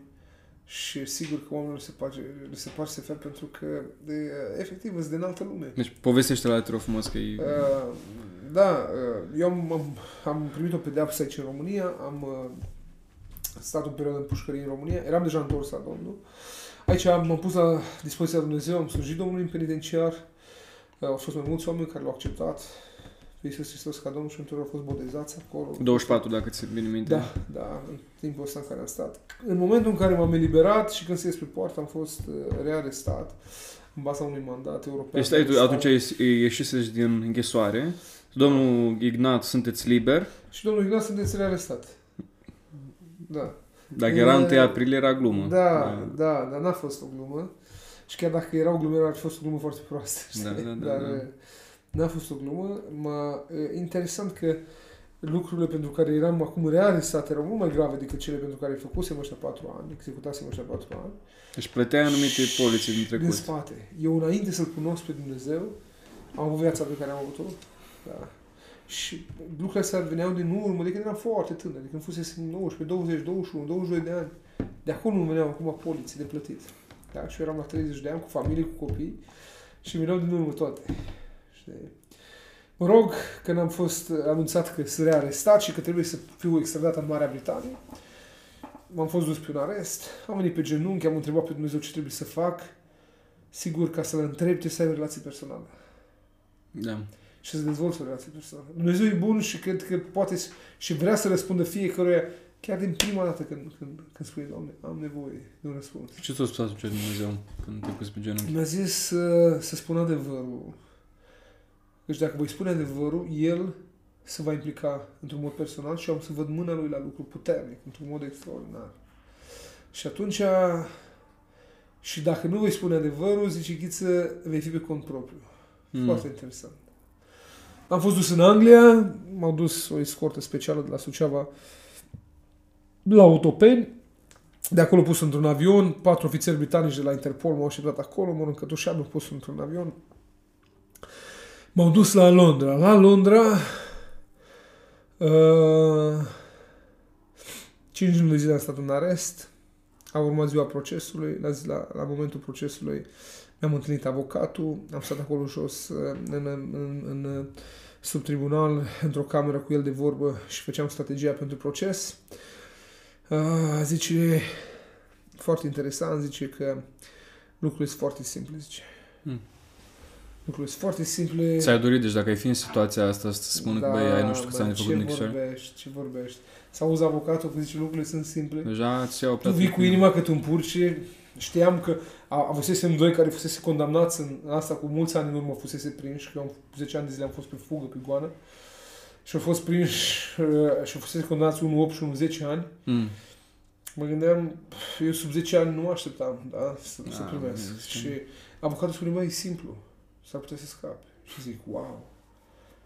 și sigur că oamenilor se face, le se face SF pentru că de, uh, efectiv sunt din altă lume. deci, povestește la te rog frumos că e... Uh, da, uh, eu am, am, am primit o pedeapsă aici în România, am uh, stat o perioadă în pușcărie în România, eram deja întors la Domnul. Aici am, m-am pus la dispoziția lui Dumnezeu, am slujit Domnului în penitenciar, uh, au fost mai mulți oameni care l-au acceptat pe Iisus Hristos ca Domnul și pentru au fost botezați acolo. 24, dacă ți bine minte. Da, da, în timpul ăsta în care am stat. În momentul în care m-am eliberat și când se ies pe poartă, am fost uh, rearestat în baza unui mandat european. Deci stai, tu, atunci ieși- ieșiseți din închisoare. Domnul Ignat, sunteți liber. Și domnul Ignat sunteți rearestat. Da. Dacă era E- 1 aprilie, era glumă. Da, da, dar n-a fost o glumă. Și chiar dacă era o glumă, ar fi fost o glumă foarte proastă. știi? Da, da, da, Dar da. Uh, n-a fost o glumă. M-a uh, interesant că lucrurile pentru care eram acum rearestat erau mult mai grave decât cele pentru care făcusem ăștia patru ani, executasem ăștia patru ani. Deci plăteai anumite poliții din Din trecut. spate. Eu înainte să-L cunosc pe Dumnezeu, am avut viața pe care am avut-o. Da. Și lucrurile astea veneau din urmă, de când eram foarte tânăr, de când fusese 19, 20, 21, 22 de ani. De acolo nu veneau acum poliții de plătit. Da? Și eu eram la 30 de ani, cu familie, cu copii și veneau din urmă toate. Știi? Mă rog, când am fost anunțat că sunt rearestat și că trebuie să fiu extradat în Marea Britanie, m-am fost dus pe un arest, am venit pe genunchi, am întrebat pe Dumnezeu ce trebuie să fac, sigur, ca să-L întreb ce să ai o relație personală Da. și să dezvolți o relație personală. Dumnezeu e bun și cred că poate s- și vrea să răspundă fiecăruia, chiar din prima dată când, când, când spune, Doamne, am nevoie de un răspuns. Ce ți-a spus atunci Dumnezeu când te pus pe genunchi? Mi-a zis să, să spun adevărul. Deci dacă voi spune adevărul, El se va implica într-un mod personal și eu am să văd mâna Lui la lucru puternic, într-un mod extraordinar. Și atunci, și dacă nu voi spune adevărul, zice Ghiță, vei fi pe cont propriu. Mm. Foarte interesant. Am fost dus în Anglia, m-au dus o escortă specială de la Suceava la Otopeni, de acolo pus într-un avion, patru ofițeri britanici de la Interpol m-au așteptat acolo, m-au încătușat, m-au pus într-un avion. M-au dus la Londra. La Londra, uh, 5 luni de zile am stat în arest, a urmat ziua procesului, la, zi- la, la momentul procesului mi-am întâlnit avocatul, am stat acolo jos uh, în, în, în, în sub tribunal, într-o cameră cu el de vorbă și făceam strategia pentru proces. Uh, zice, foarte interesant, zice că lucrurile sunt foarte simple, zice. Hmm. Lucrurile sunt foarte simple. Ți-ai dorit, deci dacă ai fi în situația asta, să spună că, băi, ai nu știu câți ani de făcut în Ce închisoare? vorbești, ce vorbești. Să auzi avocatul că zice lucrurile sunt simple. Deja ți iau Tu vii cu inima cât un purce. Știam că a, avusesem doi care fusese condamnați în asta cu mulți ani în urmă fusese prinși, că eu am 10 ani de zile am fost pe fugă, pe goană. Și au fost prinși uh, și au fusese condamnați unul 8 și unul 10 ani. Mm. Mă gândeam, pf, eu sub 10 ani nu așteptam, da, să, să Ah, primesc. bine, Și avocatul spune, mai e simplu, s-ar putea să scape. Și zic, wow,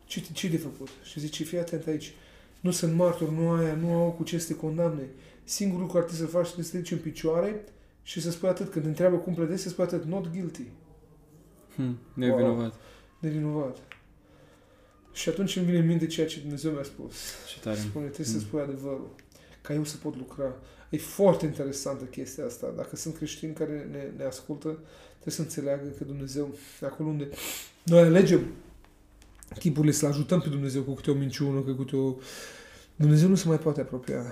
ce, ce de făcut? Și zice, fii atent aici, nu sunt martori, nu aia, nu au cu ce să te condamne. Singurul lucru care trebuie să faci este să te duci în picioare și să spui atât, când te întreabă cum plătești, să spui atât, not guilty, Hmm. Nevinovat. nevinovat. Și atunci îmi vine în minte ceea ce Dumnezeu mi-a spus. Ce tare. Spune, trebuie să Mm. spui adevărul. Ca eu să pot lucra. E foarte interesantă chestia asta. Dacă sunt creștini care ne, ne ascultă, trebuie să înțeleagă că Dumnezeu, acolo unde noi alegem tipurile să-L ajutăm pe Dumnezeu cu câte o minciună, cu câte o... Dumnezeu nu se mai poate apropia.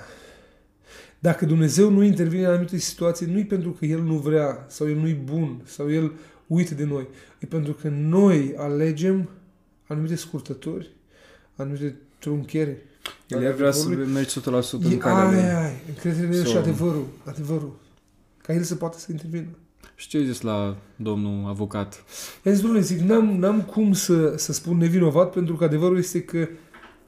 Dacă Dumnezeu nu intervine în anumite situații, nu e pentru că El nu vrea, sau El nu e bun, sau El uită de noi. E pentru că noi alegem anumite scurtături, anumite trunchere. El iar vrea să mergi 100% în E, calea lui. ai, ai, încrederea în el și Sau- adevărul, adevărul. Ca el să poată să intervină. Și ce ai zis la domnul avocat? I-am zis, domnule, zic, n-am, n-am cum să, să spun nevinovat, pentru că adevărul este că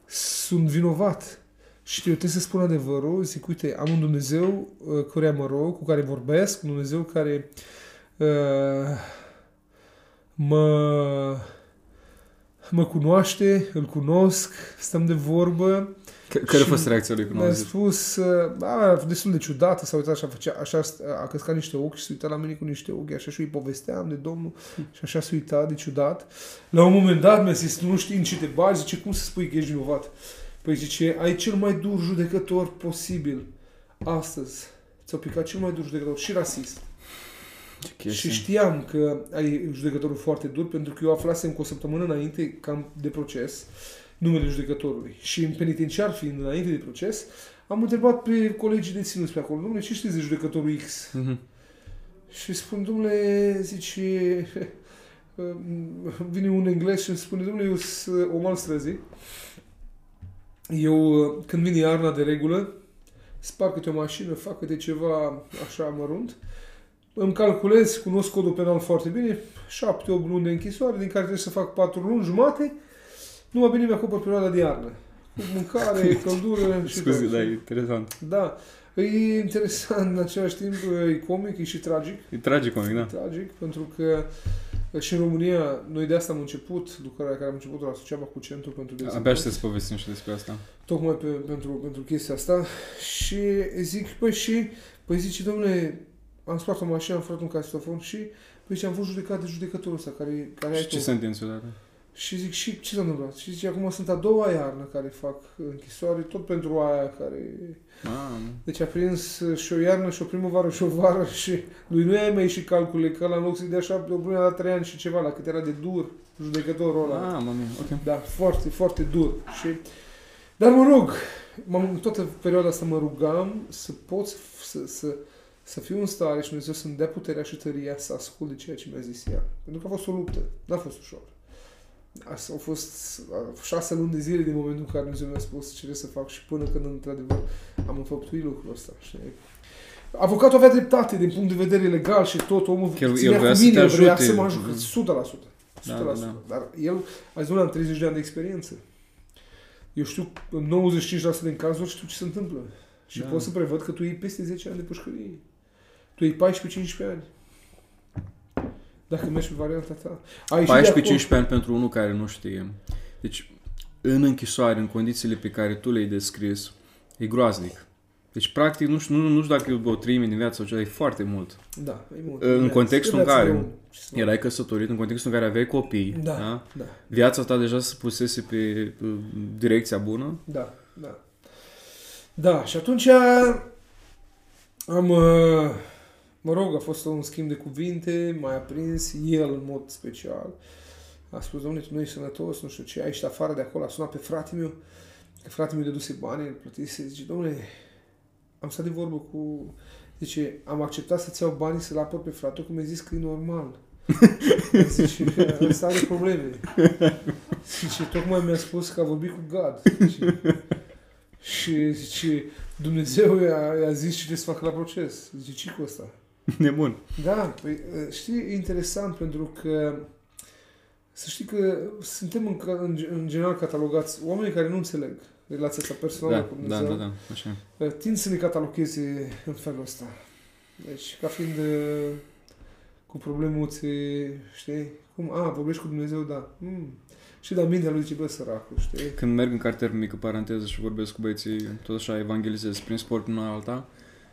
sunt vinovat. Și eu trebuie să spun adevărul. Zic, uite, am un Dumnezeu uh, căruia mă rog, cu care vorbesc, un Dumnezeu care uh, mă, mă cunoaște, îl cunosc, stăm de vorbă. C- Care a Și fost reacția lui când a Mi-a zis? spus, uh, a, destul de ciudată, s-a uitat așa, făcea, așa, a căscat niște ochi și s-a uitat la mine cu niște ochi, așa și îi povesteam de Domnul și așa s-a uitat de ciudat. La un moment dat mi-a zis, nu știi în ce te bagi, zice, cum să spui că ești vinovat? Păi zice, ai cel mai dur judecător posibil astăzi. Ți-au picat cel mai dur judecător și rasist. Ce chestie. Și știam că ai judecătorul foarte dur, pentru că eu aflasem cu o săptămână înainte, cam de proces, numele judecătorului. Și în penitenciar, fiind înainte de proces, am întrebat pe colegii de ținuți pe acolo, domnule, ce știți de judecătorul X? Mhm. Și spun, domnule, zice, *laughs* vine un englez și îmi spune, domnule, eu sunt om al străzii. Eu, când vine iarna de regulă, sparg câte o mașină, fac câte ceva așa mărunt, îmi calculez, cunosc codul penal foarte bine, 7-8 luni de închisoare, din care trebuie să fac 4 luni jumate, numai bine mi-acopăr perioada de iarnă. Cu mâncare, *laughs* căldură și Scuze, tot. da, e interesant. Da. E interesant, în același timp, e comic, e și tragic. E tragic, comic, da. Tragic, pentru că și în România, noi de asta am început lucrarea care am început la Suceava cu Centrul pentru Abia Dezvoltare. aștept să povestim și despre asta. Tocmai pe, pentru, pentru chestia asta. Și zic, păi și, păi zice, domnule, am spart o mașină, am furat un casitofon și, păi zice, am fost judecat de judecătorul ăsta care, care Și ai ce tu. sentință dată? Și zic, și ce s-a întâmplat? Și zice, acum sunt a doua iarnă care fac închisoare, tot pentru aia care... Mamă. Deci a prins și o iarnă și o primăvară și o vară și lui nu i-ai mai și calcule că la în loc să-i dea șapte, o pune la trei ani și ceva, la cât era de dur judecătorul ăla. Ah, mami, ok. Da, foarte, foarte dur. Și... Dar mă rog, m-am, în toată perioada asta mă rugam să pot să, să, să, să fiu în stare și Dumnezeu să-mi dea puterea și tăria să ascult de ceea ce mi-a zis ea. Pentru că a fost o luptă, n-a fost ușor. Asta au fost uh, șase luni de zile din momentul în care Dumnezeu mi-a spus ce trebuie să fac și până când într-adevăr am înfăptuit lucrul ăsta. Știi? Avocatul avea dreptate din punct de vedere legal și tot, omul Chiar el ținea vrea cu să mine, te vrea ajute. să mă ajute, Mhm. 100%. 100%. Da, da, da. Dar el, a zis, am 30 de ani de experiență. Eu știu, în 95% din cazuri știu ce se întâmplă. Și Da. pot să prevăd că tu iei peste 10 ani de pușcărie. Tu iei 14-15 ani. Dacă mergi pe varianta ta. Ai ieșit de acolo- 14-15 ani pentru unul care nu știe. Deci, în închisoare, în condițiile pe care tu le-ai descris, e groaznic. Deci, practic, nu știu, nu, nu știu dacă e o treime din viață sau ceva, e foarte mult. Da, e mult. În Viața- contextul în viața care de om. Ce să mai- Erai căsătorit, în contextul în care aveai copii, Da. da? Da, viața ta deja se pusese pe uh, direcția bună. da, da. Da, și atunci am, uh, mă rog, a fost un schimb de cuvinte, mai aprins, el în mod special. A spus, domnule, tu nu ești sănătos, nu știu ce, ai ieșit afară de acolo, a sunat pe fratele meu, că fratele meu deduse bani, îl plătise, zice, domnule, am stat de vorbă cu... Zice, am acceptat să-ți iau banii să-l apăr pe frate, cum mi-a zis că e normal. *laughs* zice, că ăsta are probleme. Zice, tocmai mi-a spus că a vorbit cu God. Zice, și zice, Dumnezeu i-a, i-a zis ce trebuie să facă la proces. Zice, ce cu ăsta? *laughs* Nebun. Da, păi, știi, e interesant pentru că să știi că suntem în, în, în general catalogați oameni care nu înțeleg relația asta personală Da, cu da, Dumnezeu. da, da, așa. Tind să ne catalogheze în felul ăsta. Deci, ca fiind uh, cu problemuțe, știi? Cum? A, vorbești cu Dumnezeu, da. Mm. Și da, mintea lui zice, bă, săracul, știi? Când merg în cartier, mică paranteză, și vorbesc cu băieții, tot așa evangelizez prin sport prin una alta,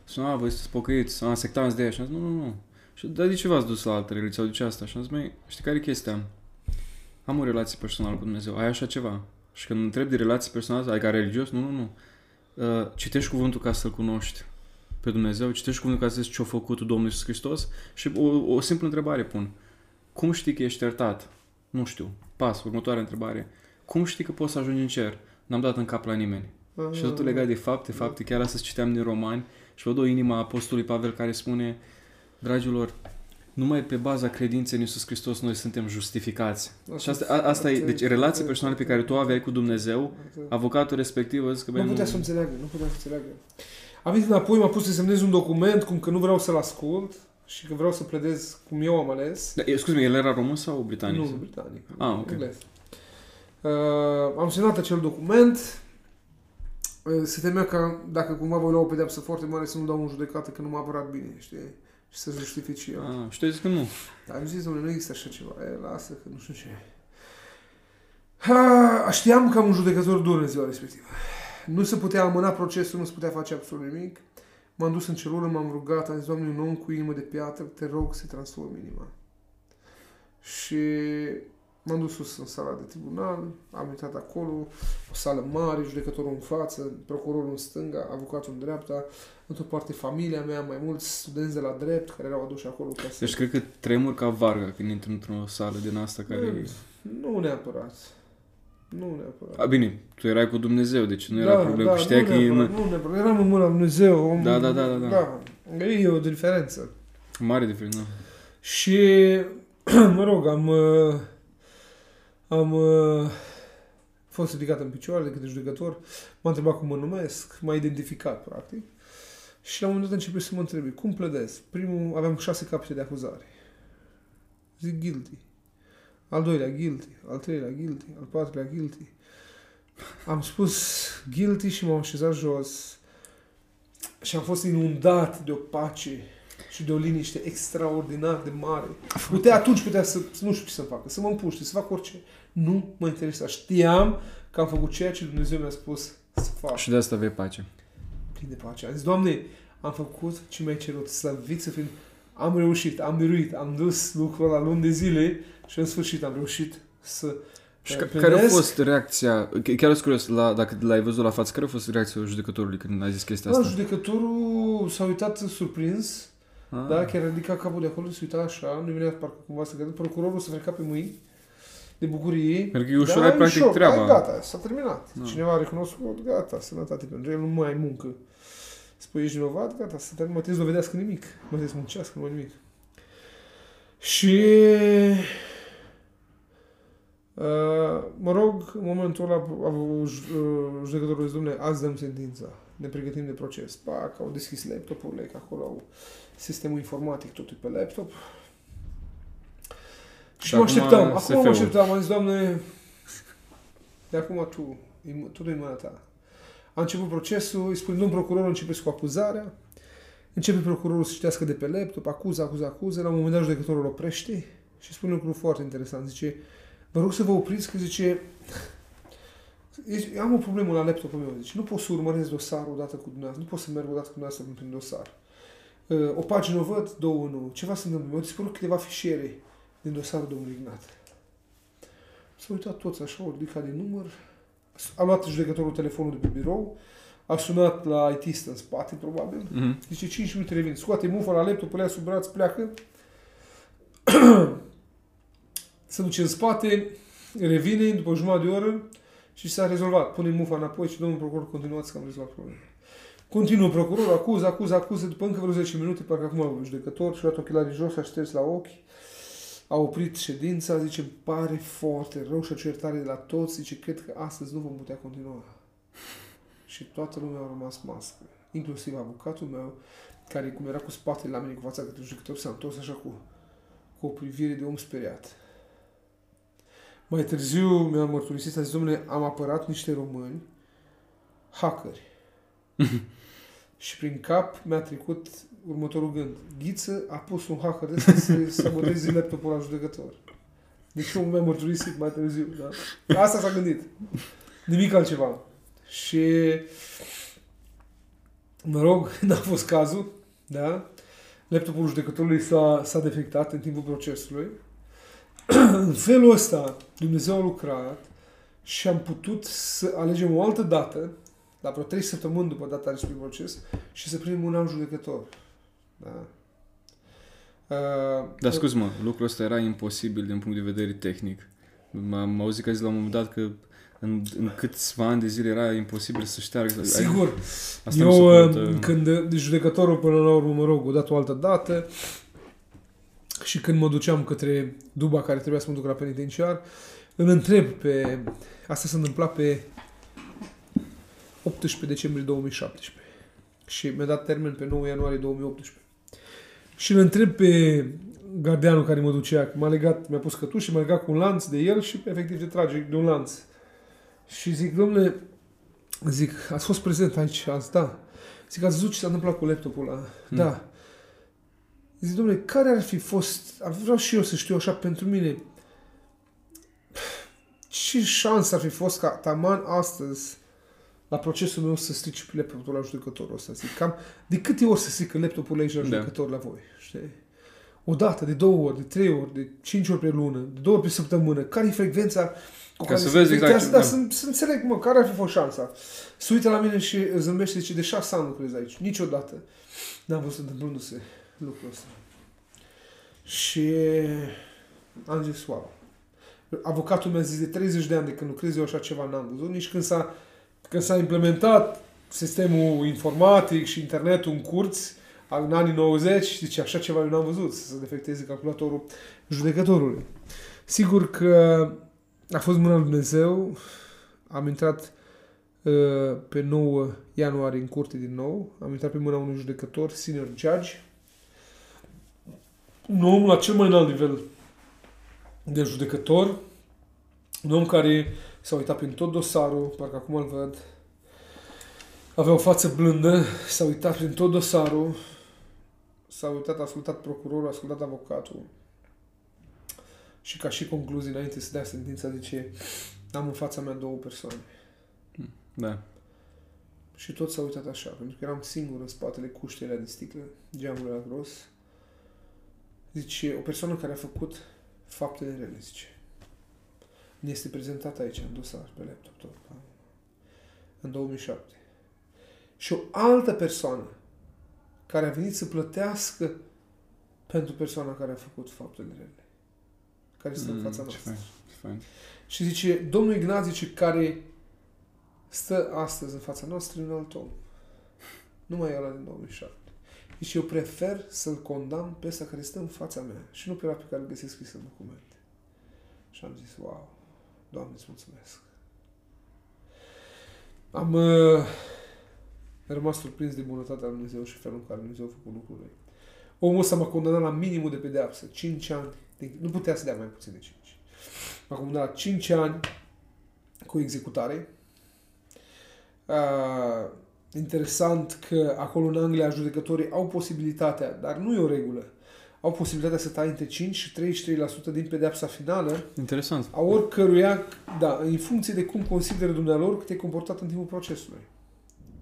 spun, a, voi sunteți pocăiți, a, sectanți de aia. Și am zis, nu, nu, nu. Și dar de ce v-ați dus la altă religie sau de ce asta? Și am zis, măi, știi care e chestia? Am o relație personală cu Dumnezeu, ai așa ceva. Și când întreb de relație personală, ai ca religios? Nu, nu, nu. Uh, citești cuvântul ca să-L cunoști pe Dumnezeu, citești cuvântul ca să zici ce-a făcut Domnul Iisus Hristos și o, o simplă întrebare pun. Cum știi că ești iertat? Nu știu. Pas, următoarea întrebare. Cum știi că poți să ajungi în cer? N-am dat în cap la nimeni. Și totul legat de fapte, fapte. Chiar astăzi citeam din Romani și văd o inima apostolului Pavel care spune, dragilor, numai pe baza credinței în Iisus Hristos noi suntem justificați. Și asta, a, asta e, deci relația personală pe care tu o aveai cu Dumnezeu, avocatul respectiv a zis că băi, Nu putea să înțeleagă, nu putea să înțeleagă. Am venit înapoi, m-a pus să semnez un document, cum că nu vreau să-l ascult și că vreau să pledez cum eu am ales. Da, scuze el era român sau britanic? Nu, britanic. Ah, ok. Englez. Uh, am semnat acel document. Uh, se temea că dacă cumva voi lua o pedeapsă foarte mare să nu dau în judecată că nu m-a apărat bine, știi? Și să justifici eu. Ah, și tu ai zis că nu. Dar am zis, domnule, nu există așa ceva. E, lasă că nu știu ce. Ha, știam că am un judecător dur în ziua respectivă. Nu se putea amâna procesul, nu se putea face absolut nimic. M-am dus în celulă, m-am rugat, am zis, Doamne, un om cu inimă de piatră, te rog să transform inima. Și m-am dus sus în sala de tribunal, am intrat acolo, o sală mare, judecătorul în față, procurorul în stânga, avocatul în dreapta, într-o parte familia mea, mai mulți studenți de la drept care erau aduși acolo ca să... Deci cred că tremur ca varga când intri într-o sală din asta care... Nu neapărat. Nu neapărat. A, bine, tu erai cu Dumnezeu, deci nu era problemă. Știai nu că e neapărat, în... Nu neapărat, eram în mâna lui Dumnezeu. Om, Da, da, da, da, da. da. E o diferență. Mare diferență, da. Și, *clears throat* mă rog, am, uh, am uh, fost ridicat în picioare de către judecător, m-a întrebat cum mă numesc, m-a identificat, practic. Și la un moment dat începe să mă întrebe, cum pledez? Primul, aveam șase capete de acuzare. Zic guilty. Al doilea, guilty. Al treilea, guilty. Al patrulea, guilty. Am spus guilty și m-am așezat jos și am fost inundat de o pace și de o liniște extraordinar de mare. Putea atunci, putea să, să nu știu ce să facă, să mă împuște, să fac orice. Nu mă interesa. Știam că am făcut ceea ce Dumnezeu mi-a spus să fac. Și de asta aveai pace. Plin de pace. Am zis, Doamne, am făcut ce mi-ai cerut, slăvit să fim. Am reușit, am biruit, am dus lucrul la luni de zile și în sfârșit am reușit să Și uh, ca, pledez. care a fost reacția, chiar sunt curios, la, dacă l-ai văzut la față, care a fost reacția judecătorului când ai zis chestia Da, asta? judecătorul s-a uitat surprins, Ah. da, chiar a ridicat capul de acolo, se uita așa, nu venea parcă cumva să creadă. Procurorul se freca pe mâini de bucurie. Pentru că îi ușurai practic ușor, treaba. Da, gata, s-a terminat. Da. Cineva a recunoscut, gata, sănătate pentru el, nu mai ai muncă. Spui, ești vinovat, gata, să termină, mă trebuie să dovedească nimic. Mă trebuie să muncească, nu mai nimic. Și... Uh, mă rog, în momentul ăla, a- ju- uh, judecătorul zis, domnule, azi dăm sentința. Ne pregătim de proces. Pac, au deschis laptopurile, că acolo au sistemul informatic, totul pe laptop. Și, Și mă acum așteptam, acum SF-ul. mă așteptam, am zis, doamne, de acum tu, e m- totul e în mâna ta. A început procesul, îi spune, domnul procuror, începeți cu acuzarea, începe procurorul să citească de pe laptop, acuză, acuză, acuză, la un moment dat judecătorul îl oprește și spune un lucru foarte interesant, zice, vă rog să vă opriți, că zice, Zice, am o problemă la laptopul meu, zice, nu pot să urmăresc dosarul odată cu dumneavoastră, nu pot să merg odată cu dumneavoastră prin dosar. Uh, O pagină o văd, două nu. Ceva se întâmplă. Mi-au dispărut câteva fișiere din dosarul domnului Ignat. S-au uitat toți așa, au ridicat din număr. A luat judecătorul telefonul de pe birou, a sunat la it în spate, probabil. Mhm. Zice, 5 minute revin. Scoate mufa la laptop, îl ia sub braț, pleacă. *clears throat* se duce în spate, revine după jumătate de oră și s-a rezolvat. Pune mufa înapoi și domnul procuror continuați că am rezolvat problema. Continuă procurorul, acuză, acuză, acuză, după încă vreo 10 minute, parcă acum am judecător și a luat ochelarii jos, a șters la ochi, a oprit ședința, zice, îmi pare foarte rău și a cerut iertare de la toți, zice, cred că astăzi nu vom putea continua. *laughs* Și toată lumea a rămas mască, inclusiv avocatul meu, care cum era cu spatele la mine, cu fața către judecător, s-a întors așa cu, cu o privire de om speriat. Mai târziu mi-a mărturisit, a zis, domnule, am apărat niște români, hackeri. *laughs* și prin cap mi-a trecut următorul gând. Ghiță a pus un hacker de să se saboteze laptopul la judecător. Deci omul mi-a mărturisit mai târziu. Da? Asta s-a gândit. Nimic altceva. Și mă rog, *laughs* n-a fost cazul, da? Laptopul judecătorului s-a, s-a defectat în timpul procesului. *clears throat* în felul ăsta Dumnezeu a lucrat și am putut să alegem o altă dată, la vreo 3 săptămâni după data acestui proces, și să primim un alt judecător. Da? Uh, Dar scuze-mă, lucrul ăsta era imposibil din punct de vedere tehnic. Am auzit că a zis la un moment dat că în, în câțiva ani de zile era imposibil să șteargă. Sigur. Asta nu se Eu, poate- uh, când judecătorul până la urmă, mă rog, o dat o altă dată și când mă duceam către Duba care trebuia să mă duc la penitenciar, îl întreb pe... Asta s-a întâmplat pe 18 decembrie 2017 și mi-a dat termen pe 9 ianuarie 2018. Și îl întreb pe gardianul care mă ducea, că m-a legat, mi-a pus cătuș și m-a legat cu un lanț de el și efectiv te trage de un lanț. Și zic, domnule, zic, ați fost prezent aici azi, da. Zic, ați văzut ce s-a întâmplat cu laptopul ăla? Hmm. Da. Zic, domnule, care ar fi fost, ar vreau și eu să știu așa pentru mine, ce șansă ar fi fost ca taman astăzi la procesul meu să strici pe laptopul la judecătorul ăsta. Zic, cam de câte ori să strică laptopul aici la Da. judecător la voi, știi? O dată, de două ori, de trei ori, de cinci ori pe lună, de două ori pe săptămână. Care e frecvența cu Ca care să se vezi exact, detectează? Da, da. să, să înțeleg, mă, care ar fi fost șansa. Se uită la mine și zâmbește și zice, de șase ani lucrez aici. Niciodată n-am văzut întâmplându-se lucrul ăsta. Și am zis, wow. Avocatul mi-a zis de 30 de ani de când lucrez eu așa ceva n-am văzut, nici când s-a, când s-a implementat sistemul informatic și internetul în curți, în anii 90, zice, așa ceva eu n-am văzut, să se defecteze calculatorul judecătorului. Sigur că a fost mâna lui Dumnezeu, am intrat uh, pe 9 ianuarie în curte din nou, am intrat pe mâna unui judecător, senior judge, un om la cel mai înalt nivel de judecător, un om care s-a uitat prin tot dosarul, parcă acum îl văd, avea o față blândă, s-a uitat prin tot dosarul, s-a uitat, a ascultat procurorul, a ascultat avocatul și ca și concluzii înainte să dea sentința zice am în fața mea două persoane. Da. Și tot s-a uitat așa, pentru că eram singur în spatele cuștii alea de sticlă, geamul la gros. Zice, o persoană care a făcut fapte de rele, zice. Ne este prezentat aici, în dosar, pe laptop tot, da? în 2007. Și o altă persoană care a venit să plătească pentru persoana care a făcut faptele rele. Care stă în Mm, fața ce noastră. fain, ce fain. Și zice, domnul Ignat zice, care stă astăzi în fața noastră, e un alt om. Nu mai e ăla din 2007. Zice, eu prefer să-l condamn pe ăsta care stă în fața mea și nu pe ăla pe care îl găsesc scris în documente. Și am zis, wow, Doamne, îți mulțumesc. Am uh, rămas surprins de bunătatea lui Dumnezeu și felul în care Dumnezeu a făcut lucrurile. Omul ăsta m-a condamnat la minimul de pedeapsă, 5 ani. Nu putea să dea mai puțin de 5. M-a condamnat la 5 ani cu executare. Uh, interesant că acolo în Anglia judecătorii au posibilitatea, dar nu e o regulă, au posibilitatea să tai între 5 și 33% din pedeapsa finală Interesant. a oricăruia, da, în funcție de cum consideră dumnealor că te-ai comportat în timpul procesului.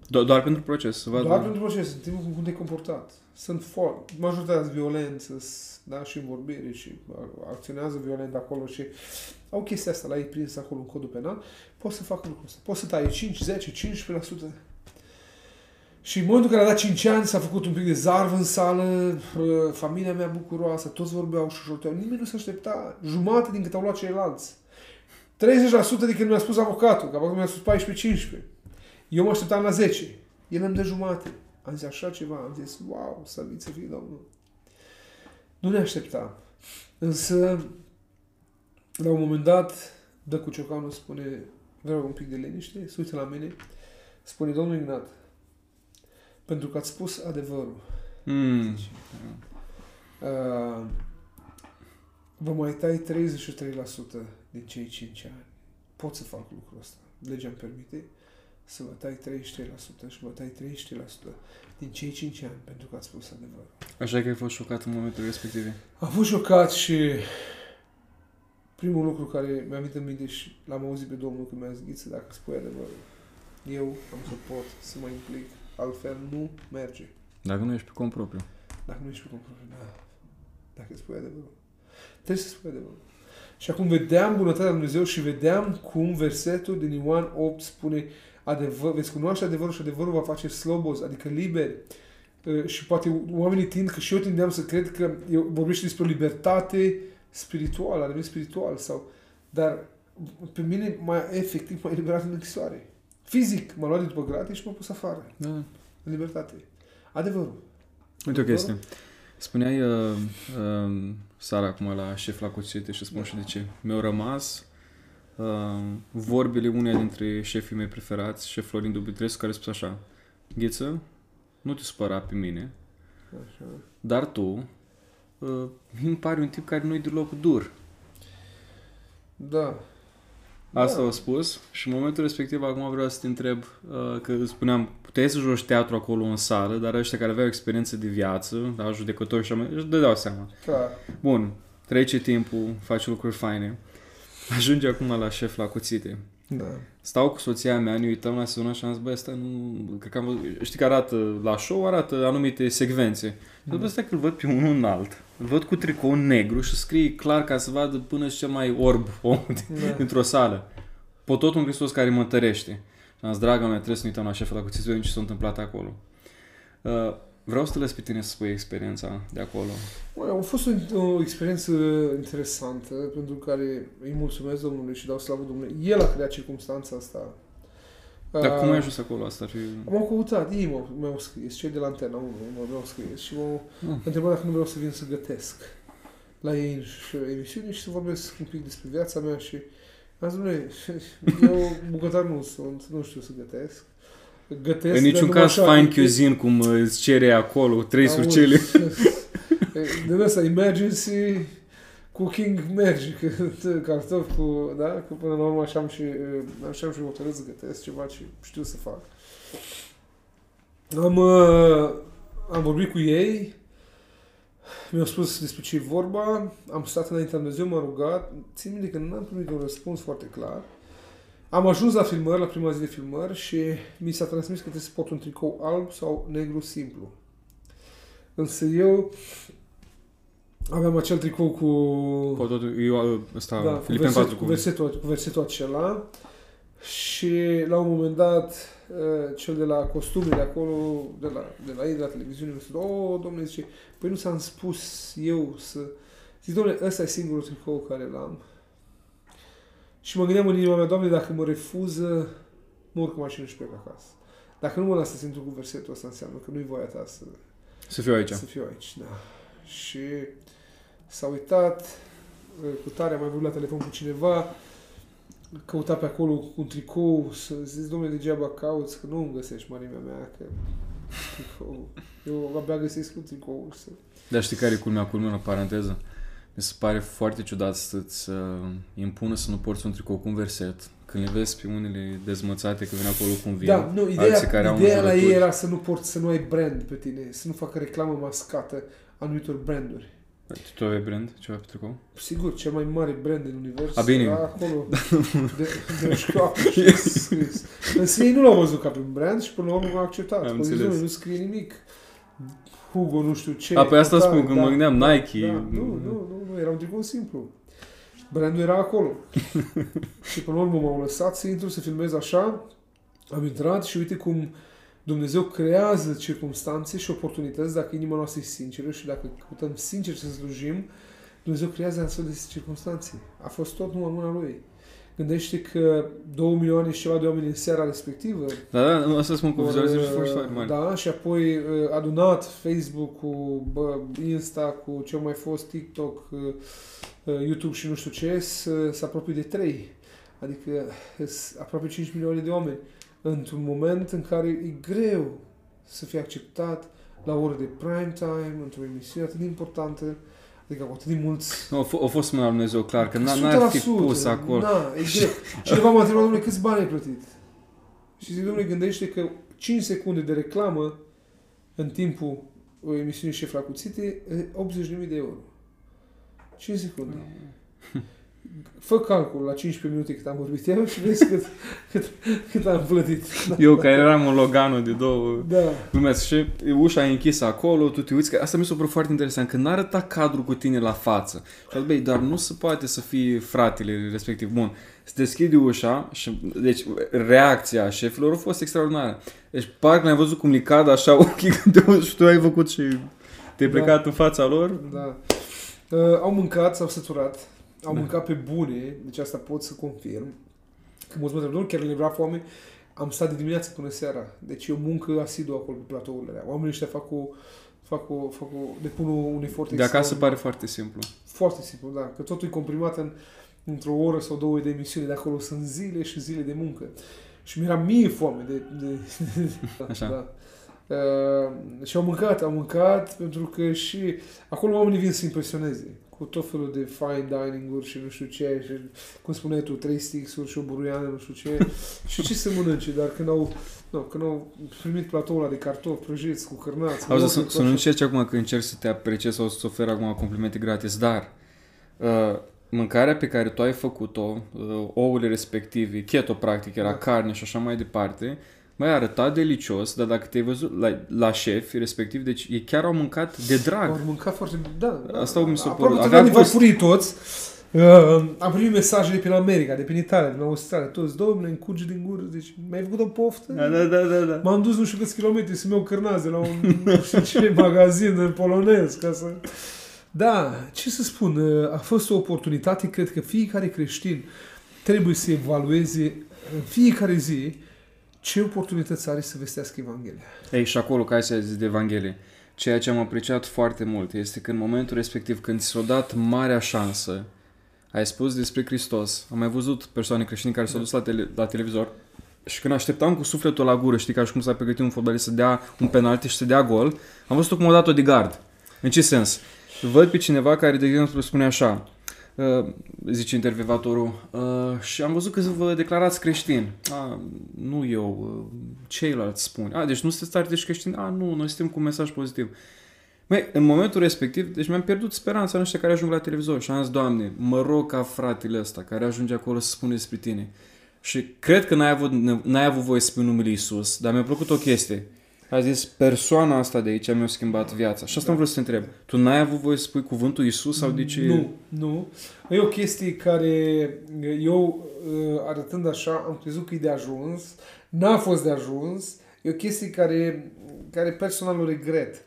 Do- doar pentru proces. Să vadă. Doar pentru proces, în timpul cum te-ai comportat. Sunt foarte, majoritatea sunt violență, s- da, și în vorbire și a- acționează violent acolo și au chestia asta la ei prins acolo în codul penal, poți să facă lucrul ăsta. Poți să tai 5, 10, 15%. Și în momentul în care a dat 5 ani s-a făcut un pic de zarvă în sală, uh, familia mea bucuroasă, toți vorbeau și șorteau. Nimeni nu se aștepta. Jumate din cât au luat ceilalți. 30% din când mi-a spus avocatul, că avocatul mi-a spus 14-15. Eu mă așteptam la 10. El îmi de jumate. Am zis așa ceva, am zis, wow, să să fie Domnul. Nu ne așteptam. Însă, la un moment dat, dă cu ciocanul, spune, vreau un pic de liniște, se uită la mine, spune, Domnul Ignat, pentru că ați spus adevărul. Mm. Zice, uh, vă mai tai 33% din cei 5 ani. Pot să fac lucrul ăsta. Legea îmi permite să vă tai 33% și vă tai 33% din cei 5 ani pentru că ați spus adevărul. Așa că ai fost șocat în momentul respectiv? Am fost șocat și primul lucru care mi-a venit în minte și l-am auzit pe Domnul când mi-a zis, dacă spui adevărul, eu am să pot să mă implic, altfel nu merge. Dacă nu ești pe cont propriu. Dacă nu ești pe cont propriu, da. Dacă spui adevărul. Trebuie să spui adevărul. Și acum vedeam bunătatea lui Dumnezeu și vedeam cum versetul din Ioan 8 spune adevăr, veți cunoaște adevărul și adevărul va face slobos, adică liberi. Și poate oamenii tind, că și eu tindeam să cred că eu vorbește despre o libertate spirituală, a spiritual sau... Dar pe mine mai efectiv m-a eliberat în închisoare. Fizic, m-a luat de după gratis și m-a pus afară. Da. În libertate. Adevărul. Uite o chestie. Spuneai, uh, uh, Sara, acum la șef la cuțite și spun da. și de ce. Mi-au rămas uh, vorbile uneia dintre șefii mei preferați, șef Florin Dubitrescu, care spune așa, Gheță, nu te supăra pe mine, așa. dar tu uh, îmi pare un tip care nu-i deloc dur. Da. Asta da. au spus și în momentul respectiv acum vreau să te întreb uh, că spuneam, puteai să joci teatru acolo în sală, dar ăștia care aveau experiență de viață, da, judecători și așa, își dădeau seama. Da. Bun, trece timpul, faci lucruri faine. Ajunge acum la șef la cuțite. Da. Stau cu soția mea, ne uităm la sezonul și am zis, băi, asta nu... Cred că am, știi că arată la show, arată anumite secvențe. Mm. După asta că îl văd pe unul înalt, îl văd cu tricou negru și scrie clar ca să vadă până și cel mai orb om *laughs* da. dintr-o sală. Pototul în Hristos care mă tărește. Și am zis, draga mea, trebuie să ne uităm la șeful la cuțite, ce s-a întâmplat acolo. Uh, Vreau să te lăs pe tine să spui experiența de acolo. Bă, a fost o, o experiență interesantă pentru care îi mulțumesc Domnului și dau slavă Domnului. El a creat circunstanța asta. Dar uh, cum ai ajuns acolo? Asta ar fi... Am căutat, ei m-au, m-au scris, cei de la Antena 1 m-au scris și m-au mm. întrebat dacă nu vreau să vin să gătesc la ei și emisiuni și să vorbesc un pic despre viața mea și am zis, *laughs* eu bucătar nu sunt, nu știu să gătesc gătesc... În niciun caz fine cuisine cum îți cere acolo, trei surcele. *laughs* *laughs* De asta, emergency cooking merge, *laughs* cartofi cu, da, că până la urmă așa am și, așa am și hotărât să gătesc ceva ce știu să fac. Am, uh, am vorbit cu ei, mi-au spus despre ce e vorba, am stat înaintea Dumnezeu, m-a rugat, țin minte că n-am primit un răspuns foarte clar. Am ajuns la filmări, la prima zi de filmări și mi s-a transmis că trebuie să pot un tricou alb sau negru simplu. Însă eu aveam acel tricou cu... Pot, eu ăsta, da, cu, verset, cu, versetul, cu versetul acela și la un moment dat uh, cel de la costume de acolo, de la, de la ei, de la televiziune, mi-a zis, oh, domnule, zice, păi nu s-am spus eu să... Zic, domnule, ăsta e singurul tricou care l-am și mă gândeam în inima mea, Doamne, dacă mă refuză, mă urc mașină și plec acasă. Dacă nu mă lasă să intru cu versetul ăsta, înseamnă că nu-i voia ta să... Să fiu aici. Să fiu aici, da. Și s-a uitat, cu tare, am mai vorbit la telefon cu cineva, căuta pe acolo cu un tricou, să zic, domnule, degeaba cauți, că nu îmi găsești mărimea mea, că tricou. Eu abia găsesc un tricou. Să... Dar știi care e culmea, culmea, în paranteză? Mi se pare foarte ciudat să-ți uh, impună să nu porți un tricou cu un verset. Când le vezi pe unele dezmățate că vin acolo cu un vin, da, nu, ideea, care ideea la ei era să nu porți, să nu ai brand pe tine, să nu facă reclamă mascată anumitor branduri. Tu aveai brand ceva pe tricou? Sigur, cel mai mare brand din univers A, bine. era acolo *laughs* de, de școapă și scris. Însă ei nu l-au văzut ca pe un brand și până la urmă m-au acceptat. Am înțeles. Nu scrie nimic. Hugo, nu știu ce. A, pe asta spun, când da, mă gândeam da, Nike. Da, nu, nu, nu, nu, era un tricou simplu. Brandul era acolo. *laughs* și până la urmă m-au lăsat să intru, să filmez așa. Am intrat și uite cum Dumnezeu creează circunstanțe și oportunități dacă inima noastră e sinceră și dacă căutăm sincer să slujim, Dumnezeu creează astfel de circunstanțe. A fost tot numai mâna Lui. Gândește că 2 milioane și ceva de oameni în seara respectivă. Da, da, asta spun cu vizualizări foarte mari. Da, și apoi uh, adunat Facebook cu bă, Insta, cu ce mai fost TikTok, uh, uh, YouTube și nu știu ce, să, să apropie de 3. Adică aproape 5 milioane de oameni. Într-un moment în care e greu să fie acceptat la oră de prime time, într-o emisiune atât de importantă, Adică cu atât de mulți... No, a, a fost mâna lui Dumnezeu, clar, că n-ar fi pus acolo. Da, e greu. Cineva m-a întrebat, domnule, câți bani ai plătit? Și zic, domnule, gândește că 5 secunde de reclamă în timpul emisiunii Șef la Cuțite, 80.000 de euro. 5 secunde. Fă calcul la 15 minute cât am vorbit eu și vezi cât, *laughs* cât, cât am plătit. Eu care eram un Logano de două da. lumesc și ușa e închisă acolo, tu te uiți, că asta mi s-a părut foarte interesant, că n-arăta cadrul cu tine la față. Și băi, dar nu se poate să fii fratele respectiv. Bun, se deschide ușa și, deci, reacția șefilor a fost extraordinară. Deci, parcă l-ai văzut cum licad așa ochii *laughs* când și tu ai făcut și te-ai da. plecat în fața lor. Da. Uh, au mâncat, s-au săturat au da. mâncat pe bune, deci asta pot să confirm. Când mulți mă întreb, chiar le vrea foame, am stat de dimineață până seara. Deci eu muncă asidu acolo pe platourile alea. Oamenii ăștia fac o, fac o, fac o, depun un efort De acasă pare foarte simplu. Foarte simplu, da. Că totul e comprimat în, într-o oră sau două de emisiune. De acolo sunt zile și zile de muncă. Și mi-era mie foame de... de, de *laughs* Așa. Da. Uh, și au mâncat, au mâncat pentru că și acolo oamenii vin să impresioneze cu tot felul de fine dining-uri și nu știu ce, și cum spuneai tu, trei stixuri și o buruiană, nu știu ce, *laughs* și ce să mănânce, dar când au, nu, când au primit platoul ăla de cartofi prăjiți cu cârnați... Auzi, să, să nu încerci acum că încerci să te apreciezi sau să-ți oferi acum complimente gratis, dar uh, mâncarea pe care tu ai făcut-o, uh, ouăle respective, keto practic, era da. carne și așa mai departe, mai arăta delicios, dar dacă te-ai văzut la, la șef, respectiv, deci ei chiar au mâncat de drag. Au mâncat foarte... Da. Asta mi s-a părut. Aproape fost... furii toți. Uh, am primit mesaje de prin America, de prin Italia, din Australia, toți, domnule, încurge din gură, deci mi-ai făcut o poftă? Da, da, da, da, da. M-am dus nu știu câți kilometri să-mi iau cărnaze la un nu știu ce *laughs* magazin în polonez, ca să... Da, ce să spun, uh, a fost o oportunitate, cred că fiecare creștin trebuie să evalueze în fiecare zi ce oportunități are să vestească Evanghelia. Ei, și acolo, ca să zis de Evanghelie, ceea ce am apreciat foarte mult este că în momentul respectiv, când ți s-a dat marea șansă, ai spus despre Hristos, am mai văzut persoane creștine care s-au dus la, tele, la televizor și când așteptam cu sufletul la gură, știi, ca și cum s-a pregătit un fotbalist să dea un penalti și să dea gol, am văzut cum a dat-o de gard. În ce sens? Văd pe cineva care, de exemplu, spune așa, Uh, zice intervievatorul, uh, și am văzut că vă declarați creștini. A, nu eu, uh, ceilalți spun. A, deci nu sunteți tare deci creștini? A, nu, noi suntem cu un mesaj pozitiv. Măi, în momentul respectiv, deci mi-am pierdut speranța în ăștia care ajung la televizor și am zis, Doamne, mă rog ca fratele ăsta care ajunge acolo să spună despre tine. Și cred că n-ai avut, n-ai avut voie să spui numele Isus, dar mi-a plăcut o chestie a zis, persoana asta de aici mi-a schimbat viața. Și asta da. am vrut să te întreb. Tu n-ai avut voie să spui cuvântul Isus sau de ce... Nu, nu. E o chestie care eu, uh, arătând așa, am crezut că e de ajuns. N-a fost de ajuns. E o chestie care, care personal o regret.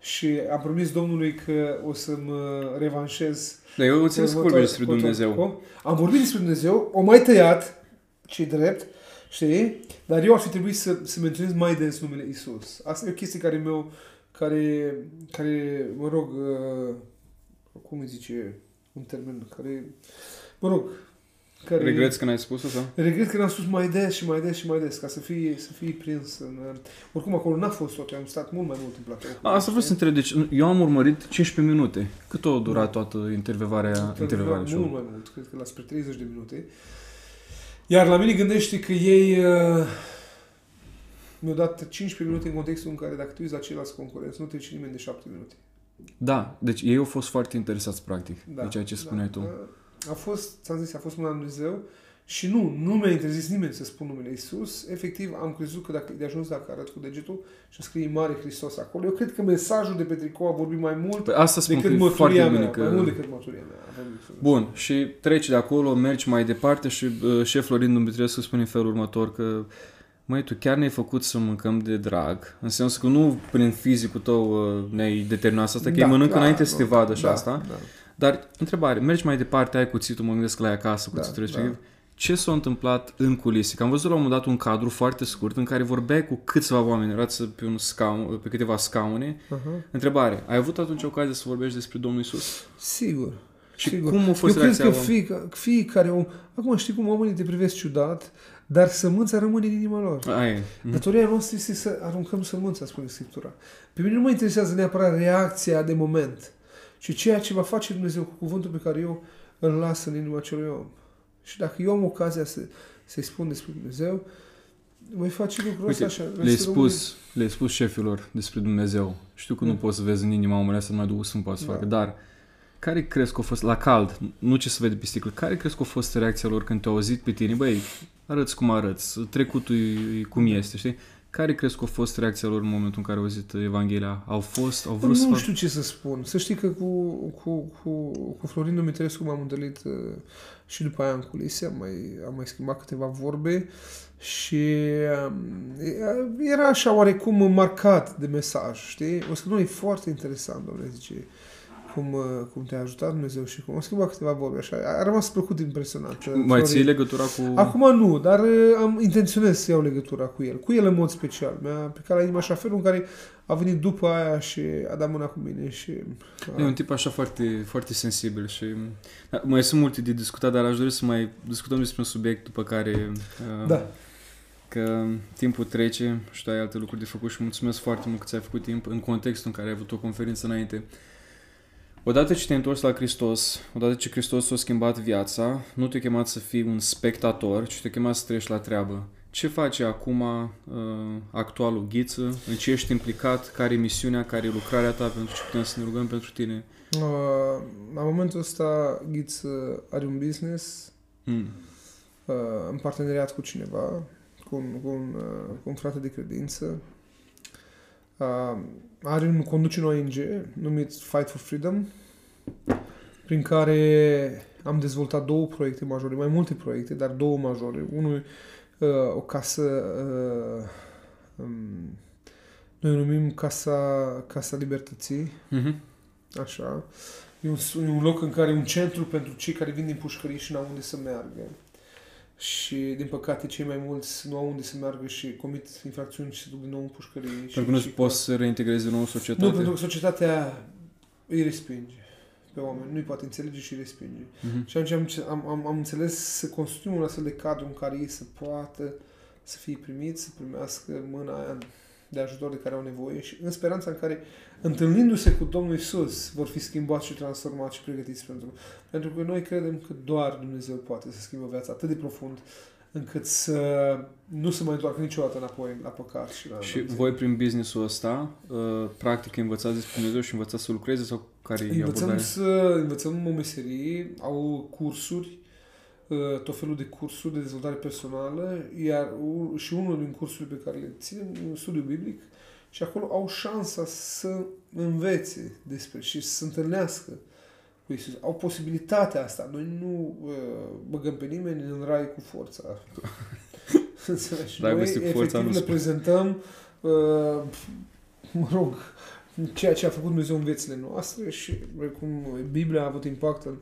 Și am promis Domnului că o să mă revanșez. Dar eu ți-am vorbit despre Dumnezeu. Am vorbit despre Dumnezeu, o mai tăiat, ce drept, Știi? Dar eu ar fi trebuit să, să menționez mai des numele Isus. Asta e o chestie care meu, care, care mă rog, uh, cum îi zice un termen, care, mă rog, care... Regreți că n-ai spus asta? Regret că n-am spus mai des și mai des și mai des, ca să fii, să fii prins în... Uh, oricum, acolo n-a fost tot, am stat mult mai mult în platou. A, asta vreau să întreb, deci eu am urmărit 15 minute. Cât a durat toată intervievarea? intervievarea mult mai mult, cred că la spre 30 de minute. Iar la mine gândește că ei uh, mi-au dat 15 minute în contextul în care dacă tu uiți la ceilalți concurenți, nu trece nimeni de 7 minute. Da, deci ei au fost foarte interesați, practic, da, de ceea ce spuneai da, tu. A fost, ți-am zis, a fost mâna lui Dumnezeu și nu, nu mi-a interzis nimeni să spun numele Isus. Efectiv, am crezut că dacă de ajuns dacă arăt cu degetul și scrie Mare Hristos acolo, eu cred că mesajul de pe tricou a vorbit mai mult păi asta decât mărturia mea. Că... Mai mult decât mărturia mea. Bun, și treci de acolo, mergi mai departe și uh, șef Florin Dumitrescu spune în felul următor că Măi, tu chiar ne-ai făcut să mâncăm de drag, în sensul că nu prin fizicul tău uh, ne-ai determinat asta, că da, ei mănâncă da, înainte să te vadă și da, asta. Da. Dar, întrebare, mergi mai departe, ai cuțitul, mă gândesc la ea acasă, da, cuțitul da, respectiv. Da. Ce s-a întâmplat în culise? Că am văzut la un moment dat un cadru foarte scurt în care vorbeai cu câțiva oameni, erați pe, un scaun, pe câteva scaune. Uh-huh. Întrebare, ai avut atunci ocazia să vorbești despre Domnul Isus? Sigur. Și sigur. cum a fost Eu cred că fie, fiecare om... Acum știi cum oamenii te privesc ciudat, dar sămânța rămâne în inima lor. Aia. Mm. Datoria noastră este să aruncăm sămânța, spune Scriptura. Pe mine nu mă interesează neapărat reacția de moment, ci ceea ce va face Dumnezeu cu cuvântul pe care eu îl las în inima acelui om. Și dacă eu am ocazia să, să-i spun despre Dumnezeu, voi face lucrul ăsta așa. Le-ai spus, le spus șefilor despre Dumnezeu. Știu că mm. nu poți să vezi în inima omului să mai duc să nu poți să da. facă, dar care crezi că a fost, la cald, nu ce să vede pe sticlă, care crezi că a fost reacția lor când te-au auzit pe tine? Băi, arăți cum arăți, trecutul cum este, știi? Care crezi că a fost reacția lor în momentul în care au auzit Evanghelia? Au fost, au vrut nu să Nu știu ce să spun. Să știi că cu, cu, cu, cu Florin Dumitrescu m-am întâlnit uh, și după aia în culise, am mai, am mai schimbat câteva vorbe și uh, era așa oarecum marcat de mesaj, știi? O să nu e foarte interesant, domnule, zice cum, uh, cum te-a ajutat Dumnezeu și cum a schimbat câteva vorbe așa. A rămas plăcut impresionat. Mai ții legătura cu... Acum nu, dar uh, am intenționez să iau legătura cu el. Cu el în mod special. Mi-a picat la inima așa felul în care a venit după aia și a dat mâna cu mine și... A... E un tip așa foarte, foarte sensibil și... Da, mai sunt multe de discutat, dar aș dori să mai discutăm despre un subiect după care... Uh, da că timpul trece și tu ai alte lucruri de făcut și mulțumesc foarte mult că ți-ai făcut timp în contextul în care ai avut o conferință înainte. Odată ce te-ai întors la Hristos, odată ce Hristos a schimbat viața, nu te-a chemat să fii un spectator, ci te-a chemat să treci la treabă. Ce face acum uh, actualul Ghiță? În ce ești implicat? Care e misiunea? Care e lucrarea ta? Pentru ce putem să ne rugăm pentru tine? Uh, la momentul ăsta Ghiță are un business mm. uh, în parteneriat cu cineva, cu un, cu un, uh, cu un frate de credință. Uh, are un, conduce un ONG numit Fight for Freedom, prin care am dezvoltat două proiecte majore, mai multe proiecte, dar două majore. Unul, uh, o casă, uh, um, noi o numim Casa, Casa Libertății, uh-huh. așa. E un, un loc în care, un centru pentru cei care vin din pușcării și n-au unde să meargă și, din păcate, cei mai mulți nu au unde să meargă și comit infracțiuni și se duc din nou în pușcărie. Pentru că nu poți să reintegrezi din nou în societate? Nu, pentru că societatea îi respinge pe oameni, nu-i poate înțelege și îi respinge. Uh-huh. Și atunci am, am, am, am înțeles să construim un astfel de cadru în care ei să poată să fie primiți, să primească mâna aia de ajutor de care au nevoie și în speranța în care, întâlnindu-se cu Domnul Isus, vor fi schimbați și transformați și pregătiți pentru. Pentru că noi credem că doar Dumnezeu poate să schimbă viața atât de profund încât să nu se mai întoarcă niciodată înapoi la păcat. Și, la și voi prin businessul ăsta, uh, practic învățați despre Dumnezeu și învățați să lucreze sau care e Învățăm să învățăm o meserie, au cursuri Uh, tot felul de cursuri de dezvoltare personală, iar și unul din cursurile pe care le ținem un studiu biblic și acolo au șansa să învețe despre și să se întâlnească cu Isus. Au posibilitatea asta. Noi nu uh, băgăm pe nimeni în rai cu forța. *laughs* Noi efectiv le prezentăm uh, mă rog, ceea ce a făcut Dumnezeu în viețile noastre și cum Biblia a avut impact în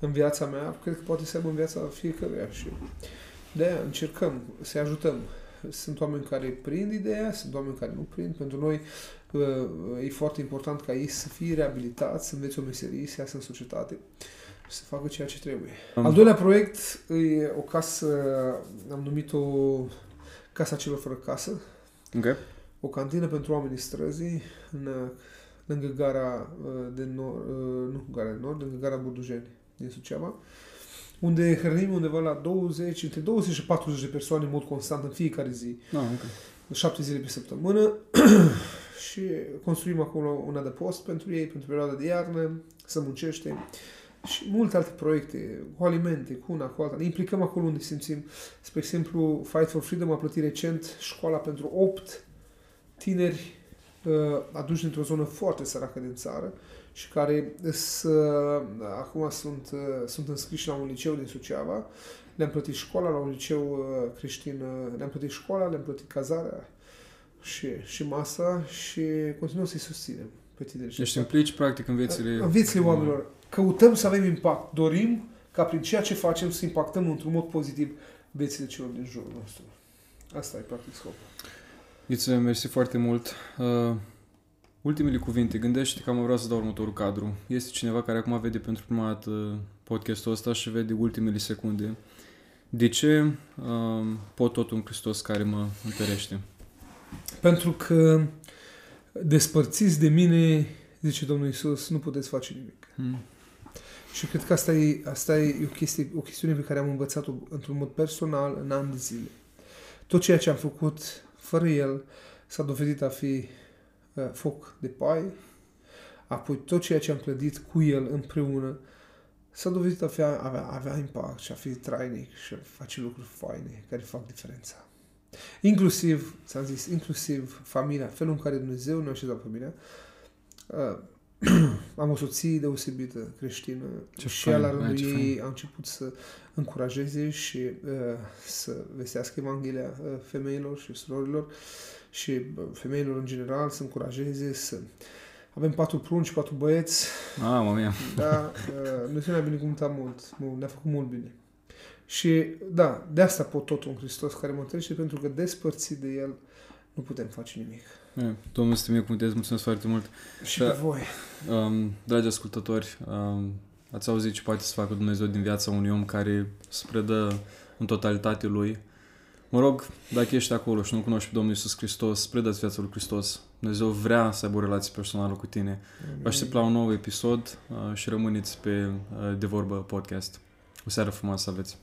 în viața mea, cred că poate să aibă în viața fiecăruia și de aia încercăm să ajutăm. Sunt oameni care prind ideea, sunt oameni care nu prind. Pentru noi uh, e foarte important ca ei să fie reabilitați, să învețe o meserie, să iasă în societate și să facă ceea ce trebuie. Am Al doilea proiect e o casă, am numit-o Casa celor fără casă. Okay. O cantină pentru oamenii străzii în, lângă gara uh, de nord, uh, nu gara de nord, lângă gara Burdujeni din Suceava, unde hrănim undeva la 20, între 20 și 40 de persoane în mod constant în fiecare zi. Ah, okay. 7 zile pe săptămână *clears throat* și construim acolo un adăpost pentru ei, pentru perioada de iarnă, să muncește și multe alte proiecte, cu alimente, cu una, cu alta. Ne implicăm acolo unde simțim. Spre exemplu, Fight for Freedom a plătit recent școala pentru 8 tineri uh, aduși dintr-o zonă foarte săracă din țară și care să, acum sunt, sunt înscriși la un liceu din Suceava le-am plătit școala la un liceu uh, creștin, uh, le-am plătit școala, le-am plătit cazarea și, și masa și continuăm să-i susținem pe tineri. Deci te implici practic în viețile... În viețile oamenilor. Căutăm să avem impact. Dorim ca prin ceea ce facem să impactăm într-un mod pozitiv viețile celor din jurul nostru. Asta e practic scopul. Iță, mersi foarte mult. Uh, ultimele cuvinte. Gândește că am vrea să dau următorul cadru. Este cineva care acum vede pentru prima dată podcastul ăsta și vede ultimele secunde. De ce uh, pot tot un Hristos care mă întărește? Pentru că despărțiți de mine, zice Domnul Isus, nu puteți face nimic. Hmm. Și cred că asta e, asta e o, chestie, o chestiune pe care am învățat-o într-un mod personal în ani de zile. Tot ceea ce am făcut fără el s-a dovedit a fi uh, foc de pai, apoi tot ceea ce am clădit cu el împreună s-a dovedit a fi, avea, avea impact și a fi trainic și a face lucruri faine care fac diferența. Inclusiv, ți-am zis, inclusiv familia, felul în care Dumnezeu ne-a așezat familia. Uh, *clears throat* am o soție deosebită creștină Ce și fain, ea la ai, rândul ce fain. ei a început să încurajeze și uh, să vestească Evanghelia uh, femeilor și surorilor și uh, femeilor în general să încurajeze să avem patru prunci, patru băieți, Ah, mă mia. da, *laughs* uh, Dumnezeu ne-a binecuvântat mult, mult, ne-a făcut mult bine. Și da, de asta pot tot un Hristos care mă întâlnește, pentru că despărțit de El nu putem face nimic. Eh, Domnul să te binecuvânteze, mulțumesc foarte mult. Și Da. pe voi. Um, dragi ascultători, um, ați auzit ce poate să facă Dumnezeu din viața unui om care se predă în totalitate lui. Mă rog, dacă ești acolo și nu cunoști pe Domnul Iisus Hristos, predă viața lui Hristos. Dumnezeu vrea să aibă o relație personală cu tine. Vă aștept la un nou episod uh, și rămâneți pe uh, De Vorbă Podcast. O seară frumoasă să aveți!